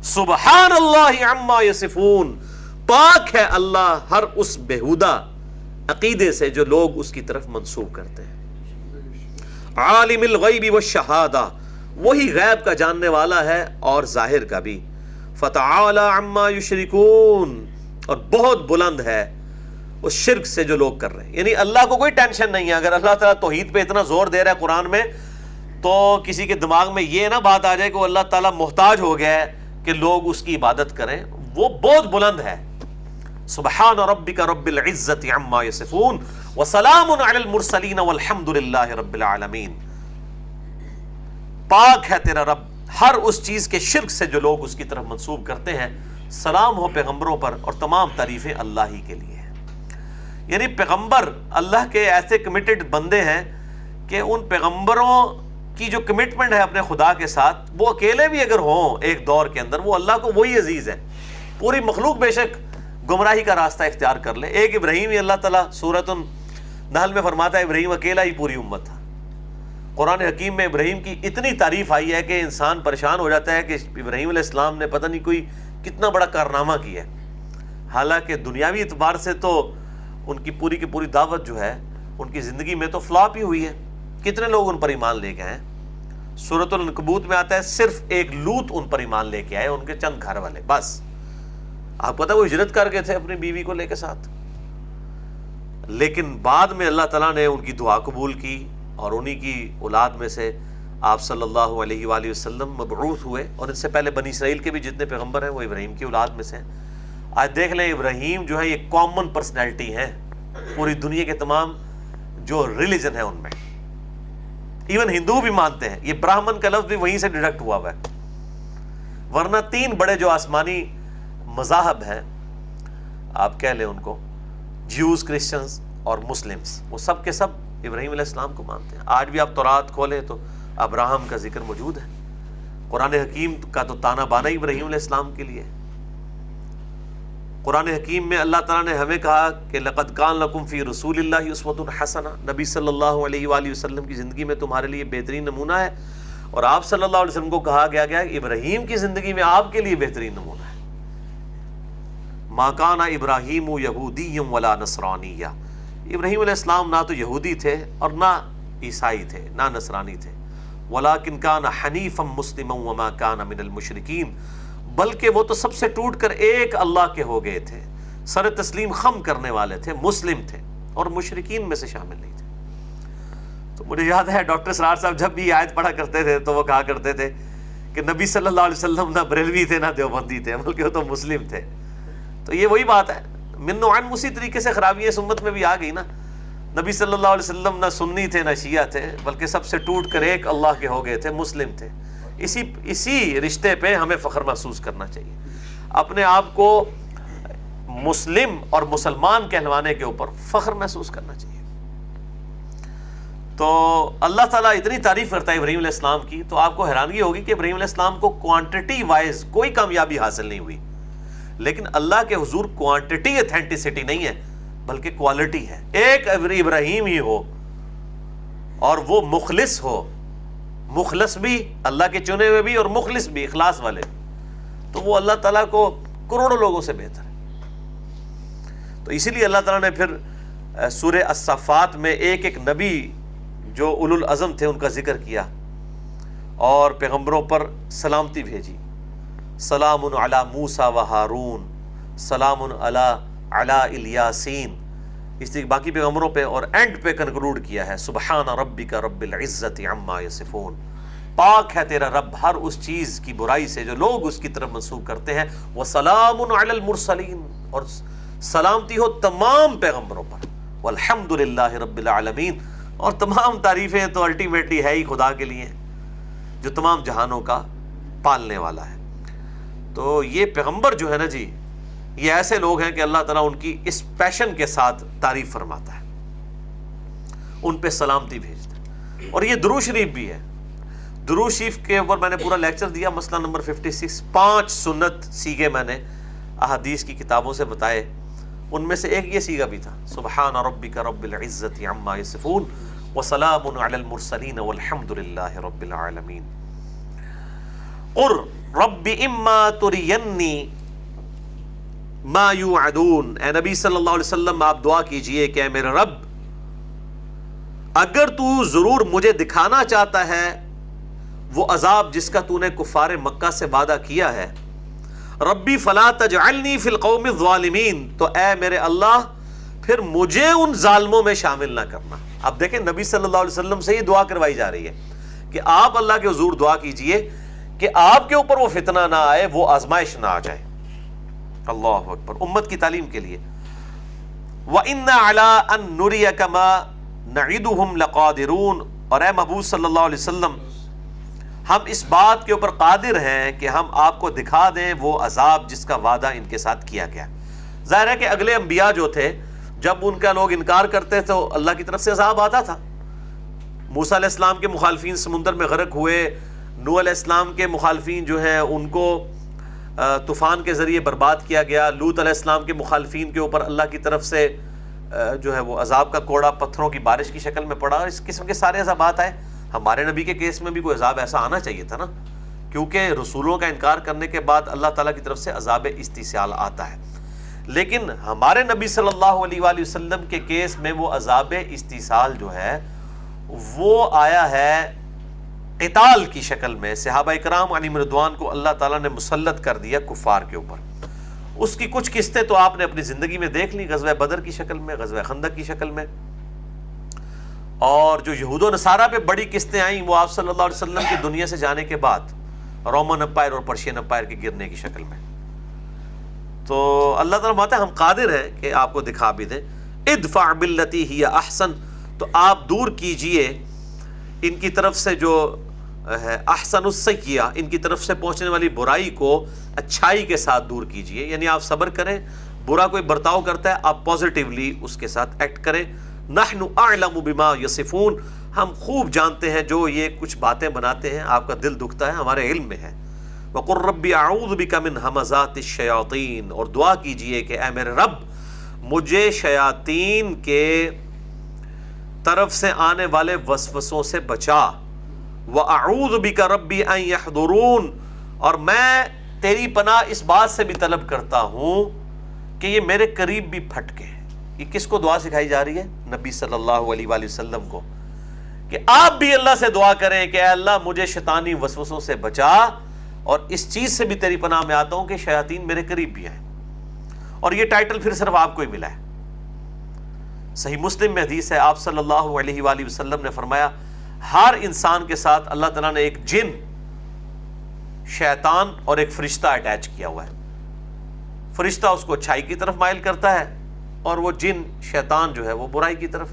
سبحان اللہ عما یصفون۔ پاک ہے اللہ ہر اس بےحدہ عقیدے سے جو لوگ اس کی طرف منسوب کرتے ہیں۔ عالم الغیب والشہادہ۔ وہی غیب کا جاننے والا ہے اور ظاہر کا بھی۔ فتعالی عما یشرکون۔ اور بہت بلند ہے۔ اس شرک سے جو لوگ کر رہے ہیں۔ یعنی اللہ کو کوئی ٹینشن نہیں ہے۔ اگر اللہ تعالیٰ توحید پہ اتنا زور دے رہا ہے قرآن میں، تو کسی کے دماغ میں یہ نہ بات آ جائے کہ وہ اللہ تعالیٰ محتاج ہو گیا ہے کہ لوگ اس کی عبادت کریں۔ وہ بہت بلند ہے۔ سبحان ربک رب العزت عما یصفون وسلام علی المرسلین والحمد للہ رب العالمین۔ پاک ہے تیرا رب۔ ہر اس چیز کے شرک سے جو لوگ اس کی طرف منسوب کرتے ہیں، سلام ہو پیغمبروں پر اور تمام تعریفیں اللہ ہی کے لیے۔ یعنی پیغمبر اللہ کے ایسے کمیٹڈ بندے ہیں کہ ان پیغمبروں کی جو کمٹمنٹ ہے اپنے خدا کے ساتھ، وہ اکیلے بھی اگر ہوں ایک دور کے اندر، وہ اللہ کو وہی عزیز ہے۔ پوری مخلوق بے شک گمراہی کا راستہ اختیار کر لے۔ ایک ابراہیم ہی اللہ تعالیٰ صورت النحل میں فرماتا ہے، ابراہیم اکیلا ہی پوری امت تھا۔ قرآن حکیم میں ابراہیم کی اتنی تعریف آئی ہے کہ انسان پریشان ہو جاتا ہے کہ ابراہیم علیہ السلام نے پتہ نہیں کوئی کتنا بڑا کارنامہ کیا ہے۔ حالانکہ دنیاوی اعتبار سے تو ان کی پوری کی پوری دعوت جو ہے، ان کی زندگی میں تو فلاپ ہی ہوئی ہے۔ کتنے لوگ ان پر ایمان لے کے ہیں صورت القبوت میں آتا ہے، صرف ایک لوت ان پر ایمان لے کے آئے، ان کے چند گھر والے، بس۔ آپ پتہ وہ ہجرت کر گئے تھے اپنی بیوی کو لے کے ساتھ۔ لیکن بعد میں اللہ تعالیٰ نے ان کی دعا قبول کی اور انہی کی اولاد میں سے آپ صلی اللہ علیہ وآلہ وسلم مبعوث ہوئے۔ اور ان سے پہلے بنی اسرائیل کے بھی جتنے پیغمبر ہیں، وہ ابراہیم کی اولاد میں سے ہیں۔ آج دیکھ لیں ابراہیم جو ہے، یہ کامن پرسنالٹی ہیں۔ پوری دنیا کے تمام جو ریلیجن ہیں ان میں۔ ایون ہندو بھی مانتے ہیں۔ یہ براہمن کا لفظ بھی وہیں سے ڈیڈکٹ ہوا ہوا ہے۔ ورنہ تین بڑے جو آسمانی مذاہب ہیں، آپ کہہ لیں ان کو جیوز کرسچنز اور مسلمز وہ سب کے سب ابراہیم علیہ السلام کو مانتے ہیں۔ آج بھی آپ تورات کھولیں تو ابراہم کا ذکر موجود ہے۔ قرآن حکیم کا تو تانا بانا ابراہیم علیہ السلام کے لیے۔ قرآن حکیم میں اللہ تعالیٰ نے ہمیں کہا کہ لقد کان لکم فی رسول اللہ عصمت الحسنہ نبی صلی اللہ علیہ وآلہ وسلم کی زندگی میں تمہارے لیے بہترین نمونہ ہے اور آپ صلی اللہ علیہ وسلم کو کہا گیا گیا کہ ابراہیم کی زندگی میں آپ کے لیے بہترین نمونہ ہے۔ ماکانہ ابراہیم و یہودی ولا نصرانیہ۔ ابراہیم علیہ السلام نہ تو یہودی تھے اور نہ عیسائی تھے، نہ نصرانی تھے۔ ولاکن کان حنیف مسلم وما کان من المشرقین بلکہ وہ تو سب سے ٹوٹ کر ایک اللہ کے ہو گئے تھے، سر تسلیم خم کرنے والے تھے، مسلم تھے، اور مشرقین میں سے شامل نہیں تھے۔ تو مجھے یاد ہے، ڈاکٹر سرار صاحب جب بھی آیت پڑھا کرتے تھے تو وہ کہا کرتے تھے کہ نبی صلی اللہ علیہ وسلم نہ بریلوی تھے، نہ دیوبندی تھے، بلکہ وہ تو مسلم تھے۔ تو یہ وہی بات ہے۔ من عن، اسی طریقے سے خرابی سمت میں بھی آ گئی نا۔ نبی صلی اللہ علیہ وسلم نہ سنی تھے، نہ شیعہ تھے، بلکہ سب سے ٹوٹ کر ایک اللہ کے ہو گئے تھے، مسلم تھے۔ اسی اسی رشتے پہ ہمیں فخر محسوس کرنا چاہیے۔ اپنے آپ کو مسلم اور مسلمان کہلوانے کے اوپر فخر محسوس کرنا چاہیے۔ تو اللہ تعالیٰ اتنی تعریف کرتا ہے ابراہیم علیہ السلام کی، تو آپ کو حیرانگی ہوگی کہ ابراہیم علیہ السلام کو کوانٹٹی وائز کوئی کامیابی حاصل نہیں ہوئی۔ لیکن اللہ کے حضور کوانٹٹی اتھینٹسٹی نہیں ہے، بلکہ کوالٹی ہے۔ ایک ابراہیم ہی ہو اور وہ مخلص ہو۔ مخلص بھی، اللہ کے چنے ہوئے بھی اور مخلص بھی، اخلاص والے تو وہ اللہ تعالیٰ کو کروڑوں لوگوں سے بہتر ہے۔ تو اسی لیے اللہ تعالیٰ نے پھر سورہ الصفات میں ایک ایک نبی جو اول العظم تھے، ان کا ذکر کیا اور پیغمبروں پر سلامتی بھیجی۔ سلام علی موسا و ہارون، سلام علی علی الیاسین۔ اس طریقے باقی پیغمبروں پہ اور اینڈ پہ کنکلوڈ کیا ہے، سبحان ربی کا رب العزت عما یصفون۔ پاک ہے تیرا رب، ہر اس چیز کی برائی سے جو لوگ اس کی طرف منسوخ کرتے ہیں، وہ سلام المرسلین۔ اور سلامتی ہو تمام پیغمبروں پر۔ والحمد للہ رب العالمین۔ اور تمام تعریفیں تو الٹیمیٹلی ہے ہی خدا کے لیے، جو تمام جہانوں کا پالنے والا ہے۔ تو یہ پیغمبر جو ہے نا جی یہ ایسے لوگ ہیں کہ اللہ تعالیٰ ان کی اس پیشن کے ساتھ تعریف فرماتا ہے۔ ان پہ سلامتی بھیجتا ہے۔ اور یہ درو شریف بھی ہے۔ درو شریف کے اوپر میں نے پورا لیکچر دیا، مسئلہ نمبر ففٹی سکس پانچ سنت سیگے میں نے احادیث کی کتابوں سے بتائے۔ ان میں سے ایک یہ سیگا بھی تھا، سبحان ربک رب العزت عما یصفون وسلام علی المرسلین والحمد للہ رب العالمین۔ قر رب اما ترینی ما یوعدون اے نبی صلی اللہ علیہ وسلم، آپ دعا کیجیے کہ اے میرے رب، اگر تو ضرور مجھے دکھانا چاہتا ہے وہ عذاب جس کا تو نے کفار مکہ سے وعدہ کیا ہے۔ ربی فلا تجعلنی فی القوم الظالمین۔ تو اے میرے اللہ، پھر مجھے ان ظالموں میں شامل نہ کرنا۔ اب دیکھیں نبی صلی اللہ علیہ وسلم سے یہ دعا کروائی جا رہی ہے کہ آپ اللہ کے حضور دعا کیجیے کہ آپ کے اوپر وہ فتنہ نہ آئے، وہ آزمائش نہ آ جائے۔ اللہ اکبر۔ امت کی تعلیم کے لیے۔ وَإِنَّ عَلَىٰ أَن نُرِيَكَ مَا نَعِدُهُمْ لَقَادِرُونَ۔ اور اے محبوب صلی اللہ علیہ وسلم ہم اس بات کے اوپر قادر ہیں کہ ہم آپ کو دکھا دیں وہ عذاب جس کا وعدہ ان کے ساتھ کیا گیا۔ ظاہر ہے کہ اگلے انبیاء جو تھے، جب ان کا لوگ انکار کرتے تو اللہ کی طرف سے عذاب آتا تھا۔ موسیٰ علیہ السلام کے مخالفین سمندر میں غرق ہوئے نو علیہ السلام کے مخالفین جو ہیں، ان کو طوفان کے ذریعے برباد کیا گیا۔ لوت علیہ السلام کے مخالفین کے اوپر اللہ کی طرف سے جو ہے وہ عذاب کا کوڑا پتھروں کی بارش کی شکل میں پڑا اس قسم کے سارے عذابات آئے۔ ہمارے نبی کے کیس میں بھی کوئی عذاب ایسا آنا چاہیے تھا نا؟ کیونکہ رسولوں کا انکار کرنے کے بعد اللہ تعالیٰ کی طرف سے عذاب استحصال آتا ہے۔ لیکن ہمارے نبی صلی اللہ علیہ وآلہ وسلم کے کیس میں وہ عذاب استحصال جو ہے، وہ آیا ہے قتال کی شکل میں۔ صحابہ اکرام علی مردوان کو اللہ تعالیٰ نے مسلط کر دیا کفار کے اوپر۔ اس کی کچھ قسطیں تو آپ نے اپنی زندگی میں دیکھ لی، غزوہ بدر کی شکل میں، غزوہ خندق کی شکل میں۔ اور جو یہود و نصارہ پہ بڑی قسطیں آئیں، وہ آپ صلی اللہ علیہ وسلم کی دنیا سے جانے کے بعد رومن امپائر اور پرشین امپائر کے گرنے کی شکل میں۔ تو اللہ تعالیٰ ماتا ہم قادر ہیں کہ آپ کو دکھا بھی دیں۔ ادفع باللتی ہی احسن، تو آپ دور کیجیے ان کی طرف سے جو ہے، احسن السیہ ان کی طرف سے پہنچنے والی برائی کو اچھائی کے ساتھ دور کیجیے۔ یعنی آپ صبر کریں، برا کوئی برتاؤ کرتا ہے، آپ پازیٹیولی اس کے ساتھ ایکٹ کریں۔ نحن اعلم بما یصفون۔ ہم خوب جانتے ہیں جو یہ کچھ باتیں بناتے ہیں، آپ کا دل دکھتا ہے، ہمارے علم میں ہے۔ وقر ربی اعوذ بک من حمزات الشیاطین اور دعا کیجیے کہ اے میرے رب، مجھے شیاطین کے طرف سے آنے والے وسوسوں سے بچا۔ وَأَعُوذُ بِكَ رَبِّ أَن يَحْضُرُونَ۔ اور میں تیری پناہ اس بات سے بھی طلب کرتا ہوں کہ یہ میرے قریب بھی پھٹکے یہ کس کو دعا سکھائی جا رہی ہے؟ نبی صلی اللہ علیہ وآلہ وسلم کو کہ آپ بھی اللہ سے دعا کریں کہ اے اللہ مجھے شیطانی وسوسوں سے بچا اور اس چیز سے بھی تیری پناہ میں آتا ہوں کہ شیاطین میرے قریب بھی آئے اور یہ ٹائٹل پھر صرف آپ کو ہی ملا ہے۔ صحیح مسلم میں حدیث ہے، آپ صلی اللہ علیہ وآلہ وسلم نے فرمایا، ہر انسان کے ساتھ اللہ تعالیٰ نے ایک جن، شیطان اور ایک فرشتہ اٹیچ کیا ہوا ہے۔ فرشتہ اس کو اچھائی کی طرف مائل کرتا ہے اور وہ جن شیطان جو ہے وہ برائی کی طرف۔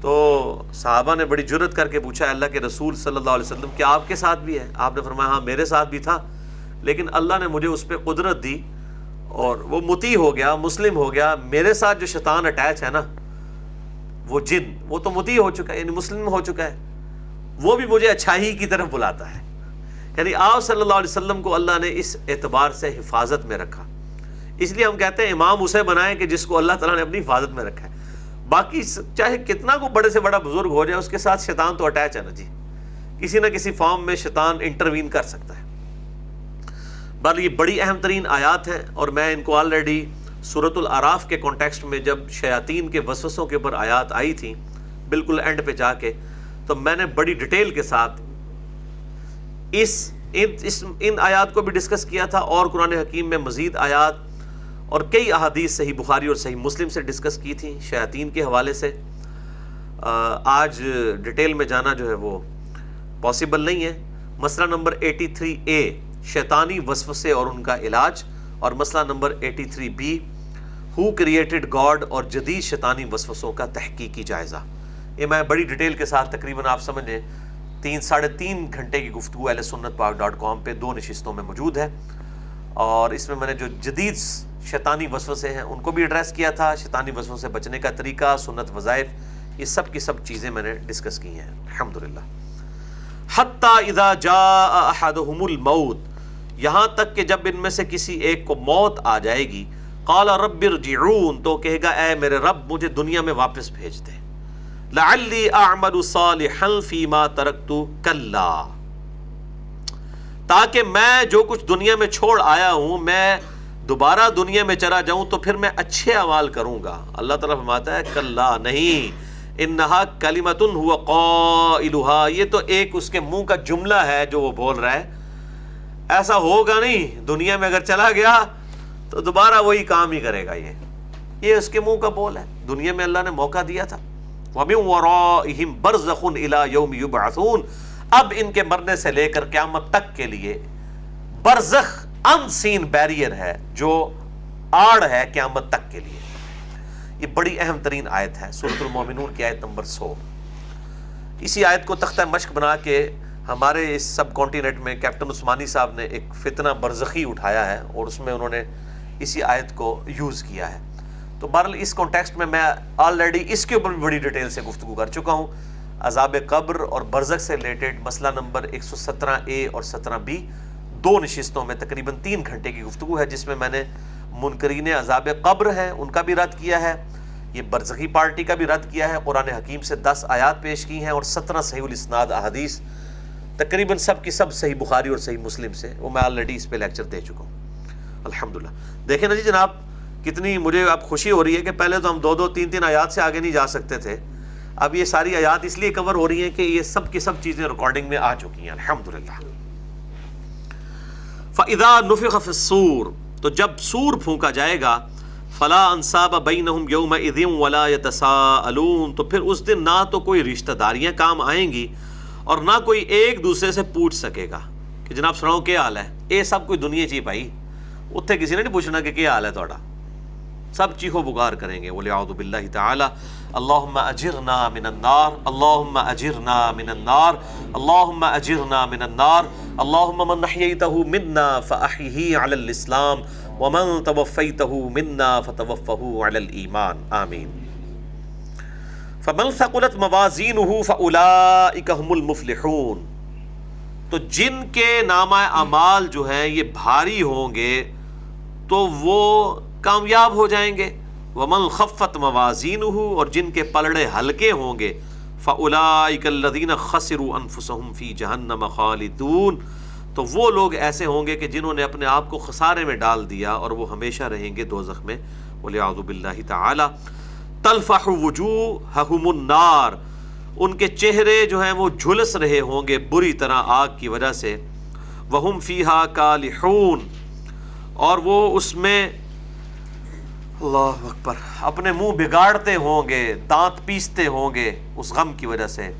تو صحابہ نے بڑی جرت کر کے پوچھا، اللہ کے رسول صلی اللہ علیہ وسلم کیا آپ کے ساتھ بھی ہے؟ آپ نے فرمایا ہاں میرے ساتھ بھی تھا، لیکن اللہ نے مجھے اس پہ قدرت دی اور وہ متی ہو گیا، مسلم ہو گیا، میرے ساتھ جو شیطان اٹیچ ہے نا، وہ جن، وہ تو متی ہو چکا ہے یعنی مسلم ہو چکا ہے، وہ بھی مجھے اچھائی کی طرف بلاتا ہے۔ یعنی آپ صلی اللہ علیہ وسلم کو اللہ نے اس اعتبار سے حفاظت میں رکھا۔ اس لیے ہم کہتے ہیں امام اسے بنائے کہ جس کو اللہ تعالیٰ نے اپنی حفاظت میں رکھا ہے۔ باقی چاہے کتنا کو بڑے سے بڑا بزرگ ہو جائے، اس کے ساتھ شیطان تو اٹیچ ہے نا جی۔ کسی نہ کسی فارم میں شیطان انٹروین کر سکتا ہے۔ بل یہ بڑی اہم ترین آیات ہیں اور میں ان کو آلریڈی صورت العراف کے کانٹیکسٹ میں جب شیاطین کے وسوسوں کے اوپر آیات آئی تھیں بالکل اینڈ پہ جا کے، تو میں نے بڑی ڈیٹیل کے ساتھ اس اس ان آیات کو بھی ڈسکس کیا تھا اور قرآن حکیم میں مزید آیات اور کئی احادیث صحیح بخاری اور صحیح مسلم سے ڈسکس کی تھیں شیاطین کے حوالے سے۔ آج ڈیٹیل میں جانا جو ہے وہ پاسبل نہیں ہے۔ مسئلہ نمبر ایٹی تھری اے شیطانی وسوسے اور ان کا علاج۔ اور مسئلہ number eighty three B who created God اور جدید شیطانی وسوسوں کا تحقیقی جائزہ۔ یہ میں بڑی ڈیٹیل کے ساتھ تقریباً آپ سمجھیں تین، ساڑھے تین گھنٹے کی گفتگو اہل سنت پاک ڈاٹ کام پہ دو نشستوں میں موجود ہے۔ اور اس میں میں نے جو جدید شیطانی وسوسے ہیں، ان کو بھی ایڈریس کیا تھا، شیطانی وسوسوں سے بچنے کا طریقہ، سنت، وظائف، یہ سب کی سب چیزیں میں نے ڈسکس کی ہیں۔ الحمد للہ حتیٰ اذا جا احدہم الموت، یہاں تک کہ جب ان میں سے کسی ایک کو موت آ جائے گی، قال رب ارجعون، تو کہے گا، اے میرے رب، مجھے دنیا میں واپس بھیج دے۔ لعلی اعمل صالحا فیما ترکت، کلا۔ تاکہ میں جو کچھ دنیا میں چھوڑ آیا ہوں، میں دوبارہ دنیا میں چلا جاؤں تو پھر میں اچھے اعمال کروں گا۔ اللہ تعالیٰ فرماتا ہے، کلا نہیں، انہا کلمتن ہوا قائلہا۔ یہ تو ایک اس کے منہ کا جملہ ہے جو وہ بول رہا ہے۔ ایسا ہوگا نہیں، دنیا میں اگر چلا گیا تو دوبارہ وہی کام ہی کرے گا یہ۔ یہ اس کے منہ کا بول ہے۔ دنیا میں اللہ نے موقع دیا تھا۔ وَمِن بَرْزَخٌ إِلَى يَوْمِ يُبْعَثُونَ۔ اب ان کے مرنے سے لے کر قیامت تک کے لیے برزخ ان سین بیریئر ہے جو آڑ ہے قیامت تک کے لیے۔ یہ بڑی اہم ترین آیت ہے سورت المومنون کی آیت نمبر سو۔ اسی آیت کو تختہ مشق بنا کے ہمارے اس سب کانٹیننٹ میں کیپٹن عثمانی صاحب نے ایک فتنہ برزخی اٹھایا ہے اور اس میں انہوں نے اسی آیت کو یوز کیا ہے۔ تو بہرحال اس کانٹیکسٹ میں میں آلریڈی اس کے اوپر بھی بڑی ڈیٹیل سے گفتگو کر چکا ہوں۔ عذاب قبر اور برزخ سے ریلیٹڈ مسئلہ نمبر ایک سو سترہ اے اور سترہ بی دو نشستوں میں تقریباً تین گھنٹے کی گفتگو ہے، جس میں میں نے منکرین عذاب قبر ہیں، ان کا بھی رد کیا ہے، یہ برزخی پارٹی کا بھی رد کیا ہے، قرآن حکیم سے دس آیات پیش کی ہیں اور سترہ صحیح الاسناد احادیث، تقریباً سب کی سب صحیح بخاری اور صحیح مسلم سے، وہ میں آلریڈی اس پہ لیکچر دے چکا ہوں۔ الحمدللہ۔ دیکھیں نا جی جناب، کتنی مجھے اب خوشی ہو رہی ہے کہ پہلے تو ہم دو دو تین تین آیات سے آگے نہیں جا سکتے تھے، اب یہ ساری آیات اس لیے کور ہو رہی ہیں کہ یہ سب کی سب چیزیں ریکارڈنگ میں آ چکی ہیں۔ الحمدللہ۔ فَإِذَا نُفِخَ فِي السُّورِ تو جب سور پھونکا جائے گا، فلا انصاب بینہم یوم اذن ولا یتساءلون تو پھر اس دن نہ تو کوئی رشتہ داریاں کام آئیں گی اور نہ کوئی ایک دوسرے سے پوچھ سکے گا کہ جناب سناؤ کیا حال ہے؟ اے سب کوئی دنیا جی چی پائی اتنے کسی نے نہیں پوچھنا کہ کیا حال ہے تھوڑا سب چیخو بگار کریں گے۔ ولی اعوذ باللہ تعالی اللہم اجرنا من النار، اللہم اجرنا من النار، اللہم اجرنا من النار، اللہم من نحییتہو منا فأحیہی علی الاسلام، ومن توفیتہو منا فتوفہو علی الایمان، آمین. فمن ثقلت موازینہ فاولئک هم المفلحون. تو جن کے نامہ اعمال جو ہیں یہ بھاری ہوں گے تو وہ کامیاب ہو جائیں گے۔ ومن خفت موازین اور جن کے پلڑے ہلکے ہوں گے فلاک الدین خسر انفسم فی جہنم خالدون۔ تو وہ لوگ ایسے ہوں گے کہ جنہوں نے اپنے آپ کو خسارے میں ڈال دیا اور وہ ہمیشہ رہیں گے دو میں۔ بولے آزب اللہ تعالی تلفح وجوہہم النار۔ ان کے چہرے جو ہیں وہ جھلس رہے ہوں گے بری طرح آگ کی وجہ سے۔ وہم فیہا کالحون اور وہ اس میں اللہ اکبر، اپنے منہ بگاڑتے ہوں گے، دانت پیستے ہوں گے اس غم کی وجہ سے۔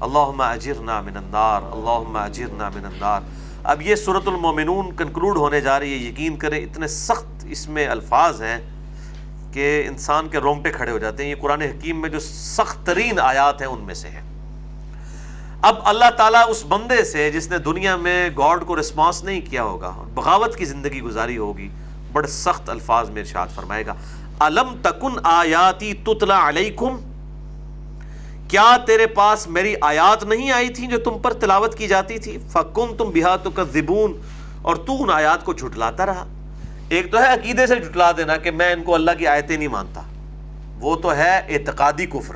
اللہم اجرنا من النار، اللہم اجرنا من النار۔ اب یہ صورت المومنون کنکلوڈ ہونے جا رہی ہے، یقین کریں اتنے سخت اس میں الفاظ ہیں کہ انسان کے رونگٹے کھڑے ہو جاتے ہیں۔ یہ قرآن حکیم میں جو سخت ترین آیات ہیں ان میں سے ہیں۔ اب اللہ تعالیٰ اس بندے سے جس نے دنیا میں گاڈ کو رسپانس نہیں کیا ہوگا، بغاوت کی زندگی گزاری ہوگی بڑے سخت الفاظ میں ارشاد فرمائے گا۔ علم تکن آیاتی تتلا علیکم؟ کیا تیرے پاس میری آیات نہیں آئی تھی جو تم پر تلاوت کی جاتی تھی؟ فکن تم بہا تو اور تو ان آیات کو جھٹلاتا رہا ایک تو ہے عقیدے سے جھٹلا دینا کہ میں ان کو اللہ کی آیتیں نہیں مانتا۔ وہ تو ہے اعتقادی کفر۔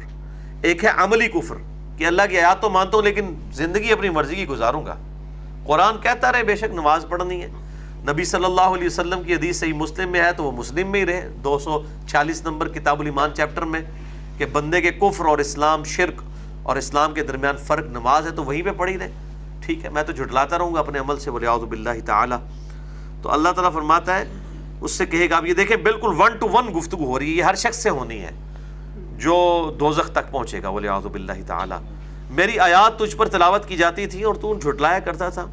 ایک ہے عملی کفر کہ اللہ کی آیات تو مانتا ہوں لیکن زندگی اپنی مرضی کی گزاروں گا۔ قرآن کہتا رہے بے شک نماز پڑھنی ہے۔ نبی صلی اللہ علیہ وسلم کی حدیث صحیح مسلم میں ہے تو وہ مسلم میں ہی رہے۔ دو سو چھیالیس نمبر کتاب الایمان چیپٹر میں کہ بندے کے کفر اور اسلام شرک اور اسلام کے درمیان فرق نماز ہے تو وہیں پہ پڑھی رہے۔ ٹھیک ہے، میں تو جھٹلاتا رہوں گا اپنے عمل سے بولے اعوذ باللہ تعالی۔ تو اللہ تعالیٰ فرماتا ہے، اس سے کہے گا، اب یہ دیکھیں، بالکل ون ٹو ون گفتگو ہو رہی ہے، یہ ہر شخص سے ہونی ہے، جو دوزخ تک پہنچے گا بولے اعوذ باللہ تعالی۔ میری آیات تجھ پر تلاوت کی جاتی تھی اور تو جھٹلایا کرتا تھا۔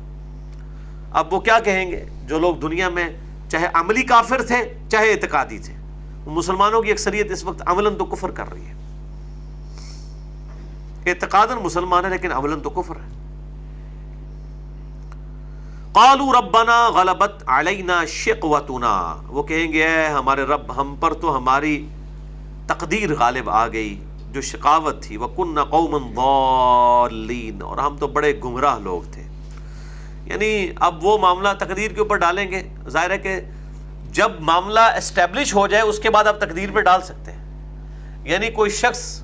اب وہ کیا کہیں گے؟ جو لوگ دنیا میں چاہے عملی کافر تھے، چاہے اعتقادی تھے مسلمانوں کی اکثریت اس وقت عملاً تو کفر کر رہی ہے۔ اعتقاد مسلمان ہے لیکن عملاً تو کفر ہے قالو ربنا غلبت علینا شقوتنا۔ وہ کہیں گے، اے ہمارے رب، ہم پر تو ہماری تقدیر غالب آ گئی۔ جو شقاوت تھی وہ کن قومن اور ہم تو بڑے گمراہ لوگ تھے۔ یعنی اب وہ معاملہ تقدیر کے اوپر ڈالیں گے۔ ظاہر ہے کہ جب معاملہ اسٹیبلش ہو جائے، اس کے بعد آپ تقدیر پہ ڈال سکتے ہیں۔ یعنی کوئی شخص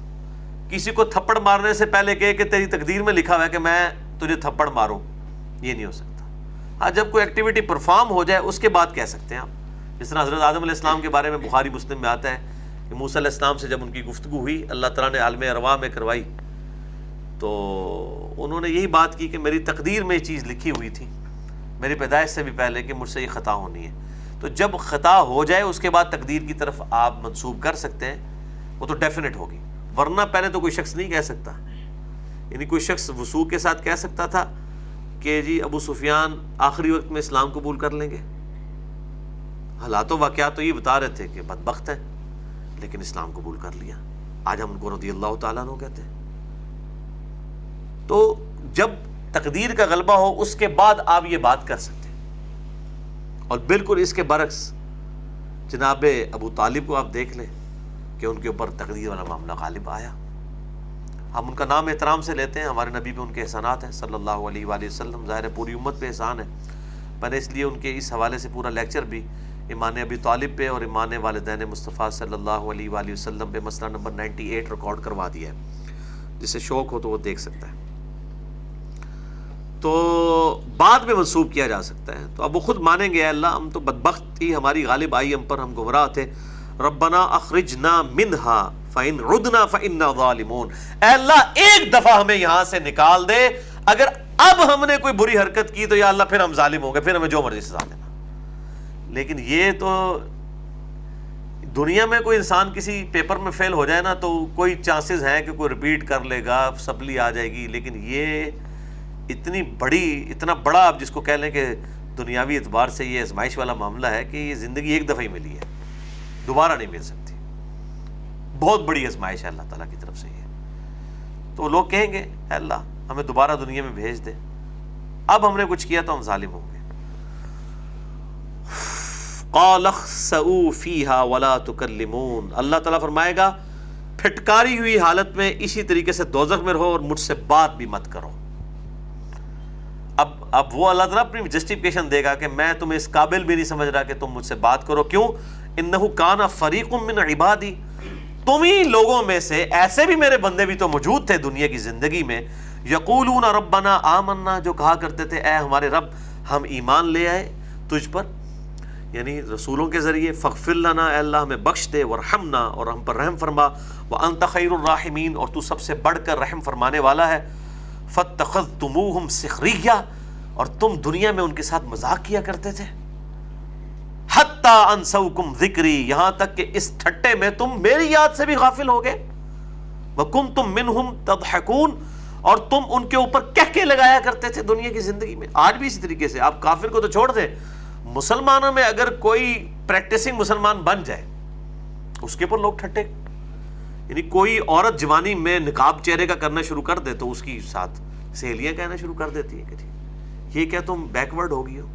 کسی کو تھپڑ مارنے سے پہلے کہے کہ تیری تقدیر میں لکھا ہوا ہے کہ میں تجھے تھپڑ ماروں۔ یہ نہیں ہو سکتا۔ ہاں جب کوئی ایکٹیویٹی پرفارم ہو جائے، اس کے بعد کہہ سکتے ہیں آپ۔ جس طرح حضرت آدم علیہ السلام کے بارے میں بخاری مسلم میں آتا ہے کہ موسیٰ علیہ السلام سے جب ان کی گفتگو ہوئی، اللہ تعالیٰ نے عالم اروا میں کروائی۔ تو انہوں نے یہی بات کی کہ میری تقدیر میں یہ چیز لکھی ہوئی تھی، میری پیدائش سے بھی پہلے کہ مجھ سے یہ خطا ہونی ہے۔ تو جب خطا ہو جائے، اس کے بعد تقدیر کی طرف آپ منسوب کر سکتے ہیں، وہ تو ڈیفینیٹ ہوگی۔ ورنہ پہلے تو کوئی شخص نہیں کہہ سکتا۔ یعنی کوئی شخص وسوع کے ساتھ کہہ سکتا تھا کہ جی ابو سفیان آخری وقت میں اسلام قبول کر لیں گے۔ حالات و واقعات تو یہ بتا رہے تھے کہ بدبخت ہے لیکن اسلام قبول کر لیا۔ آج ہم ان کو رضی اللہ تعالیٰ کہتے ہیں۔ تو جب تقدیر کا غلبہ ہو، اس کے بعد آپ یہ بات کر سکتے ہیں۔ اور بالکل اس کے برعکس، جناب ابو طالب کو آپ دیکھ لیں کہ ان کے اوپر تقدیر والا معاملہ غالب آیا۔ ہم ان کا نام احترام سے لیتے ہیں، ہمارے نبی پہ ان کے احسانات ہیں۔ صلی اللہ علیہ وآلہ وسلم ظاہر پوری امت پہ احسان ہے۔ میں نے اس لیے ان کے اس حوالے سے پورا لیکچر بھی ایمان ابی طالب پہ اور ایمان والدین مصطفیٰ صلی اللہ علیہ وآلہ وسلم پہ مسئلہ نمبر نائنٹی ایٹ ریکارڈ کروا دیا ہے۔ جسے شوق ہو تو وہ دیکھ سکتا ہے۔ تو بعد میں منسوخ کیا جا سکتا ہے۔ تو اب وہ خود مانیں گے اللہ، ہم تو بدبخت ہی، ہماری غالب آئی ہم پر ہم گمراہ تھے۔ ربنا اخرجنا منہا، فَإِن عُدْنَا فَإِنَّا ظَالِمُونَ۔ اے اللہ، ایک دفعہ ہمیں یہاں سے نکال دے۔ اگر اب ہم نے کوئی بری حرکت کی تو یا اللہ، پھر ہم ظالم ہوں گے، پھر ہمیں جو مرضی سزا دینا لیکن یہ تو دنیا میں کوئی انسان کسی پیپر میں فیل ہو جائے نا تو کوئی چانسز ہیں کہ کوئی ریپیٹ کر لے گا سپلی آ جائے گی۔ لیکن یہ اتنی بڑی، اتنا بڑا آپ جس کو کہہ لیں کہ دنیاوی اعتبار سے یہ ازمائش والا معاملہ ہے کہ یہ زندگی ایک دفعہ ہی ملی ہے، دوبارہ نہیں مل سکتی۔ بہت بڑی ازمائش ہے اللہ تعالیٰ کی طرف سے یہ۔ تو لوگ کہیں گے، اے اللہ، ہمیں دوبارہ دنیا میں بھیج دے۔ اب ہم نے کچھ کیا تو ہم ظالم ہوں گے۔ ولا تکلمون۔ اللہ تعالیٰ فرمائے گا، پھٹکاری ہوئی حالت میں اسی طریقے سے دوزخ میں رہو اور مجھ سے بات بھی مت کرو۔ اب وہ اللہ تعالیٰ اپنی جسٹیفکیشن دے گا کہ میں تمہیں اس قابل بھی نہیں سمجھ رہا کہ تم مجھ سے بات کرو۔ کیوں؟ انہو کانا فریق من عبادی۔ تم ہی لوگوں میں سے ایسے بھی میرے بندے بھی تو موجود تھے دنیا کی زندگی میں۔ یقولون ربنا آمنا، جو کہا کرتے تھے، اے ہمارے رب، ہم ایمان لے آئے تجھ پر۔ یعنی رسولوں کے ذریعے فغفر لنا، اے اللہ، ہمیں بخش دے، ورحمنا، اور ہم پر رحم فرما۔ وانت خیر الراحمین، اور تو سب سے بڑھ کر رحم فرمانے والا ہے۔ فتخذتموہم سخریہ۔ اور تم دنیا میں ان کے ساتھ مذاق کیا کرتے تھے؟ حتی انسوکم ذکری، یہاں تک کہ اس ٹھٹے میں تم میری یاد سے بھی غافل ہو گئے وَكُنْتُم مِّنْهُمْ تَضْحَكُونَ اور تم ان کے اوپر کہہ کے لگایا کرتے تھے دنیا کی زندگی میں۔ آج بھی اسی طریقے سے، آپ کافر کو تو چھوڑ دیں۔ مسلمانوں میں اگر کوئی پریکٹسنگ مسلمان بن جائے، اس کے اوپر لوگ ٹھٹے۔ یعنی کوئی عورت جوانی میں نقاب چہرے کا کرنا شروع کر دے تو اس کی ساتھ سہیلیاں کہنا شروع کر دیتی ہیں کہ جی یہ کیا تم بیکورڈ ہو گئی ہو۔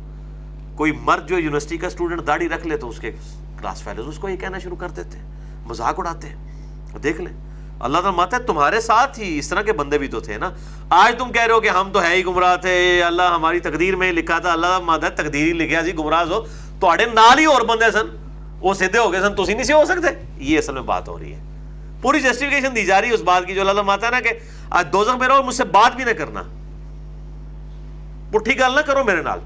کوئی مرد جو یونیورسٹی کا اسٹوڈنٹ داڑھی رکھ لے تو اس کے کلاس فیلوز اس کو یہ کہنا شروع کر دیتے ہیں۔ مذاق اڑاتے ہیں۔ دیکھ لیں۔ اللہ تعالیٰ ماتا ہے، تمہارے ساتھ ہی اس طرح کے بندے بھی تو تھے نا۔ آج تم کہہ رہے ہو کہ ہم تو ہے ہی گمراہ تھے اللہ ہماری تقدیر میں لکھا تھا۔ اللہ ماتا ہے، تقدیر ہی لکھا سی گمراہ ہو۔ تو نال ہی اور بندے سن۔ وہ سیدھے ہو گئے سن تھی نہیں سے ہو سکتے۔ یہ اصل میں بات ہو رہی ہے۔ پوری جسٹیفکیشن دی جا رہی ہے اس بات کی جو اللہ ماتا ہے نا کہ آج دوزخ میں رہو، مجھ سے بات بھی نہ کرنا۔ پٹھی گل نہ کرو میرے نال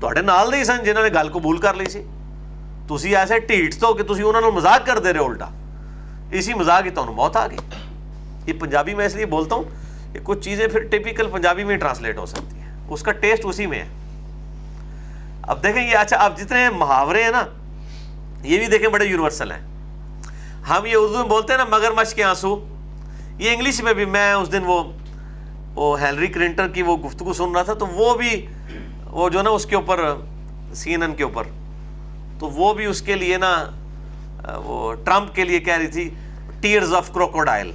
تھوڑے نال دے سن جنہوں نے گل قبول کر لی سی تھی ایسے ٹھیٹ تو کہ تھی انہوں نے مزاق کر دے رہے الٹا اسی مزاق ہی تمہیں موت آ گئی یہ پنجابی میں اس لیے بولتا ہوں کہ کچھ چیزیں پھر ٹپیکل پنجابی میں ٹرانسلیٹ ہو سکتی ہیں اس کا ٹیسٹ اسی میں ہے اب دیکھیں یہ اچھا اب جتنے محاورے ہیں نا یہ بھی دیکھیں بڑے یونیورسل ہیں ہم یہ اردو میں بولتے ہیں نا مگر مچھ کے آنسو یہ انگلش میں بھی میں اس دن وہ وہ ہیلری کرنٹر کی وہ گفتگو سن رہا تھا، تو وہ بھی وہ جو نا، اس کے اوپر، سی این این کے اوپر۔ تو وہ بھی اس کے لیے نا، وہ ٹرمپ کے لیے کہہ رہی تھی ٹیئرز آف کروکوڈائل۔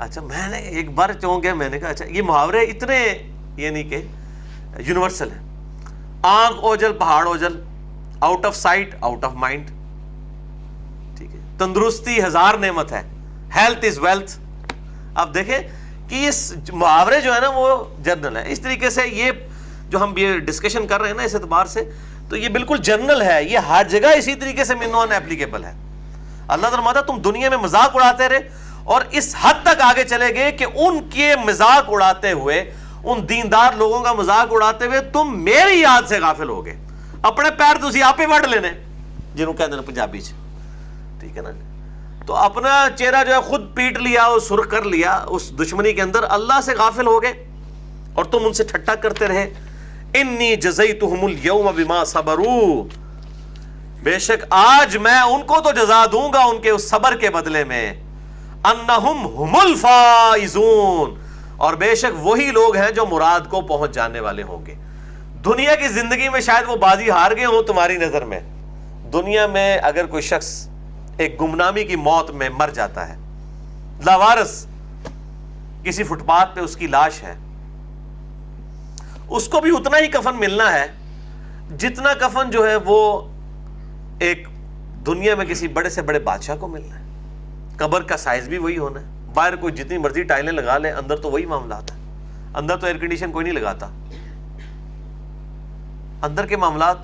اچھا میں نے ایک بار چونک گیا، میں نے کہا اچھا یہ محاورے اتنے یعنی کہ یونیورسل ہیں۔ آنکھ اوجل، پہاڑ اوجل out of sight out of mind ٹھیک ہے۔ تندرستی ہزار نعمت ہے۔ ہیلتھ از ویلتھ اب دیکھیں کہ یہ محاورے جو ہے نا وہ جرنل ہے اس طریقے سے یہ جو ہم یہ ڈسکشن کر رہے ہیں نا اس اعتبار سے، تو یہ بالکل جنرل ہے۔ یہ ہر جگہ اسی طریقے سے نان اپلیکیبل ہے۔ اللہ تعالیٰ تم دنیا میں مذاق اڑاتے رہے اور اس حد تک آگے چلے گئے کہ ان کے مذاق اڑاتے ہوئے، ان دیندار لوگوں کا مذاق اڑاتے ہوئے تم میری یاد سے غافل ہو گئے۔ اپنے پیر تو آپ ہی وڈ لینے، جنہوں کہتے ہیں پنجابی چ۔ ٹھیک ہے نا جی؟ تو اپنا چہرہ جو ہے خود پیٹ لیا اور سرخ کر لیا، اس دشمنی کے اندر اللہ سے غافل ہو گئے اور تم ان سے ٹھٹا کرتے رہے۔ انی جزیتہم اليوم بما صبروا۔ بے شک آج میں ان کو تو جزا دوں گا ان کے اس صبر کے بدلے میں۔ انہم ہم الفائزون۔ اور بے شک وہی لوگ ہیں جو مراد کو پہنچ جانے والے ہوں گے۔ دنیا کی زندگی میں شاید وہ بازی ہار گئے ہوں تمہاری نظر میں۔ دنیا میں اگر کوئی شخص ایک گمنامی کی موت میں مر جاتا ہے۔ لاوارس کسی فٹ پاتھ پہ اس کی لاش ہے۔ اس کو بھی اتنا ہی کفن ملنا ہے جتنا کفن جو ہے وہ ایک دنیا میں کسی بڑے سے بڑے بادشاہ کو ملنا ہے۔ قبر کا سائز بھی وہی ہونا ہے۔ باہر کوئی جتنی مرضی ٹائلیں لگا لیں، اندر تو وہی معاملات ہیں۔ اندر تو ایئر کنڈیشن کوئی نہیں لگاتا۔ اندر کے معاملات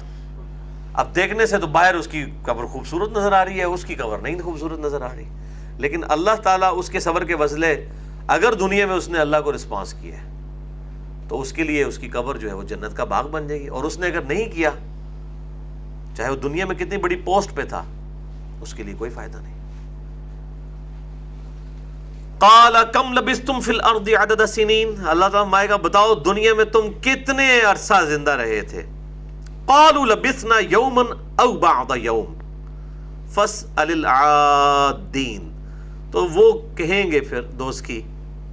اب دیکھنے سے تو باہر اس کی قبر خوبصورت نظر آ رہی ہے، اس کی قبر نہیں خوبصورت نظر آ رہی۔ لیکن اللہ تعالیٰ اس کے صبر کے وزلے اگر دنیا میں اس نے اللہ کو رسپانس کیا ہے، تو اس کے لیے اس کی قبر جو ہے وہ جنت کا باغ بن جائے گی۔ اور اس نے اگر نہیں کیا، چاہے وہ دنیا میں کتنی بڑی پوسٹ پہ تھا، اس کے لیے کوئی فائدہ نہیں۔ قال، کم لبستم فی الارض عدد سنین۔ اللہ تعالیٰ مائے گا، بتاؤ دنیا میں تم کتنے عرصہ زندہ رہے تھے؟ قالوا لبثنا یوما او بعض یوم فاسأل العادین. تو وہ کہیں گے پھر دوست کی،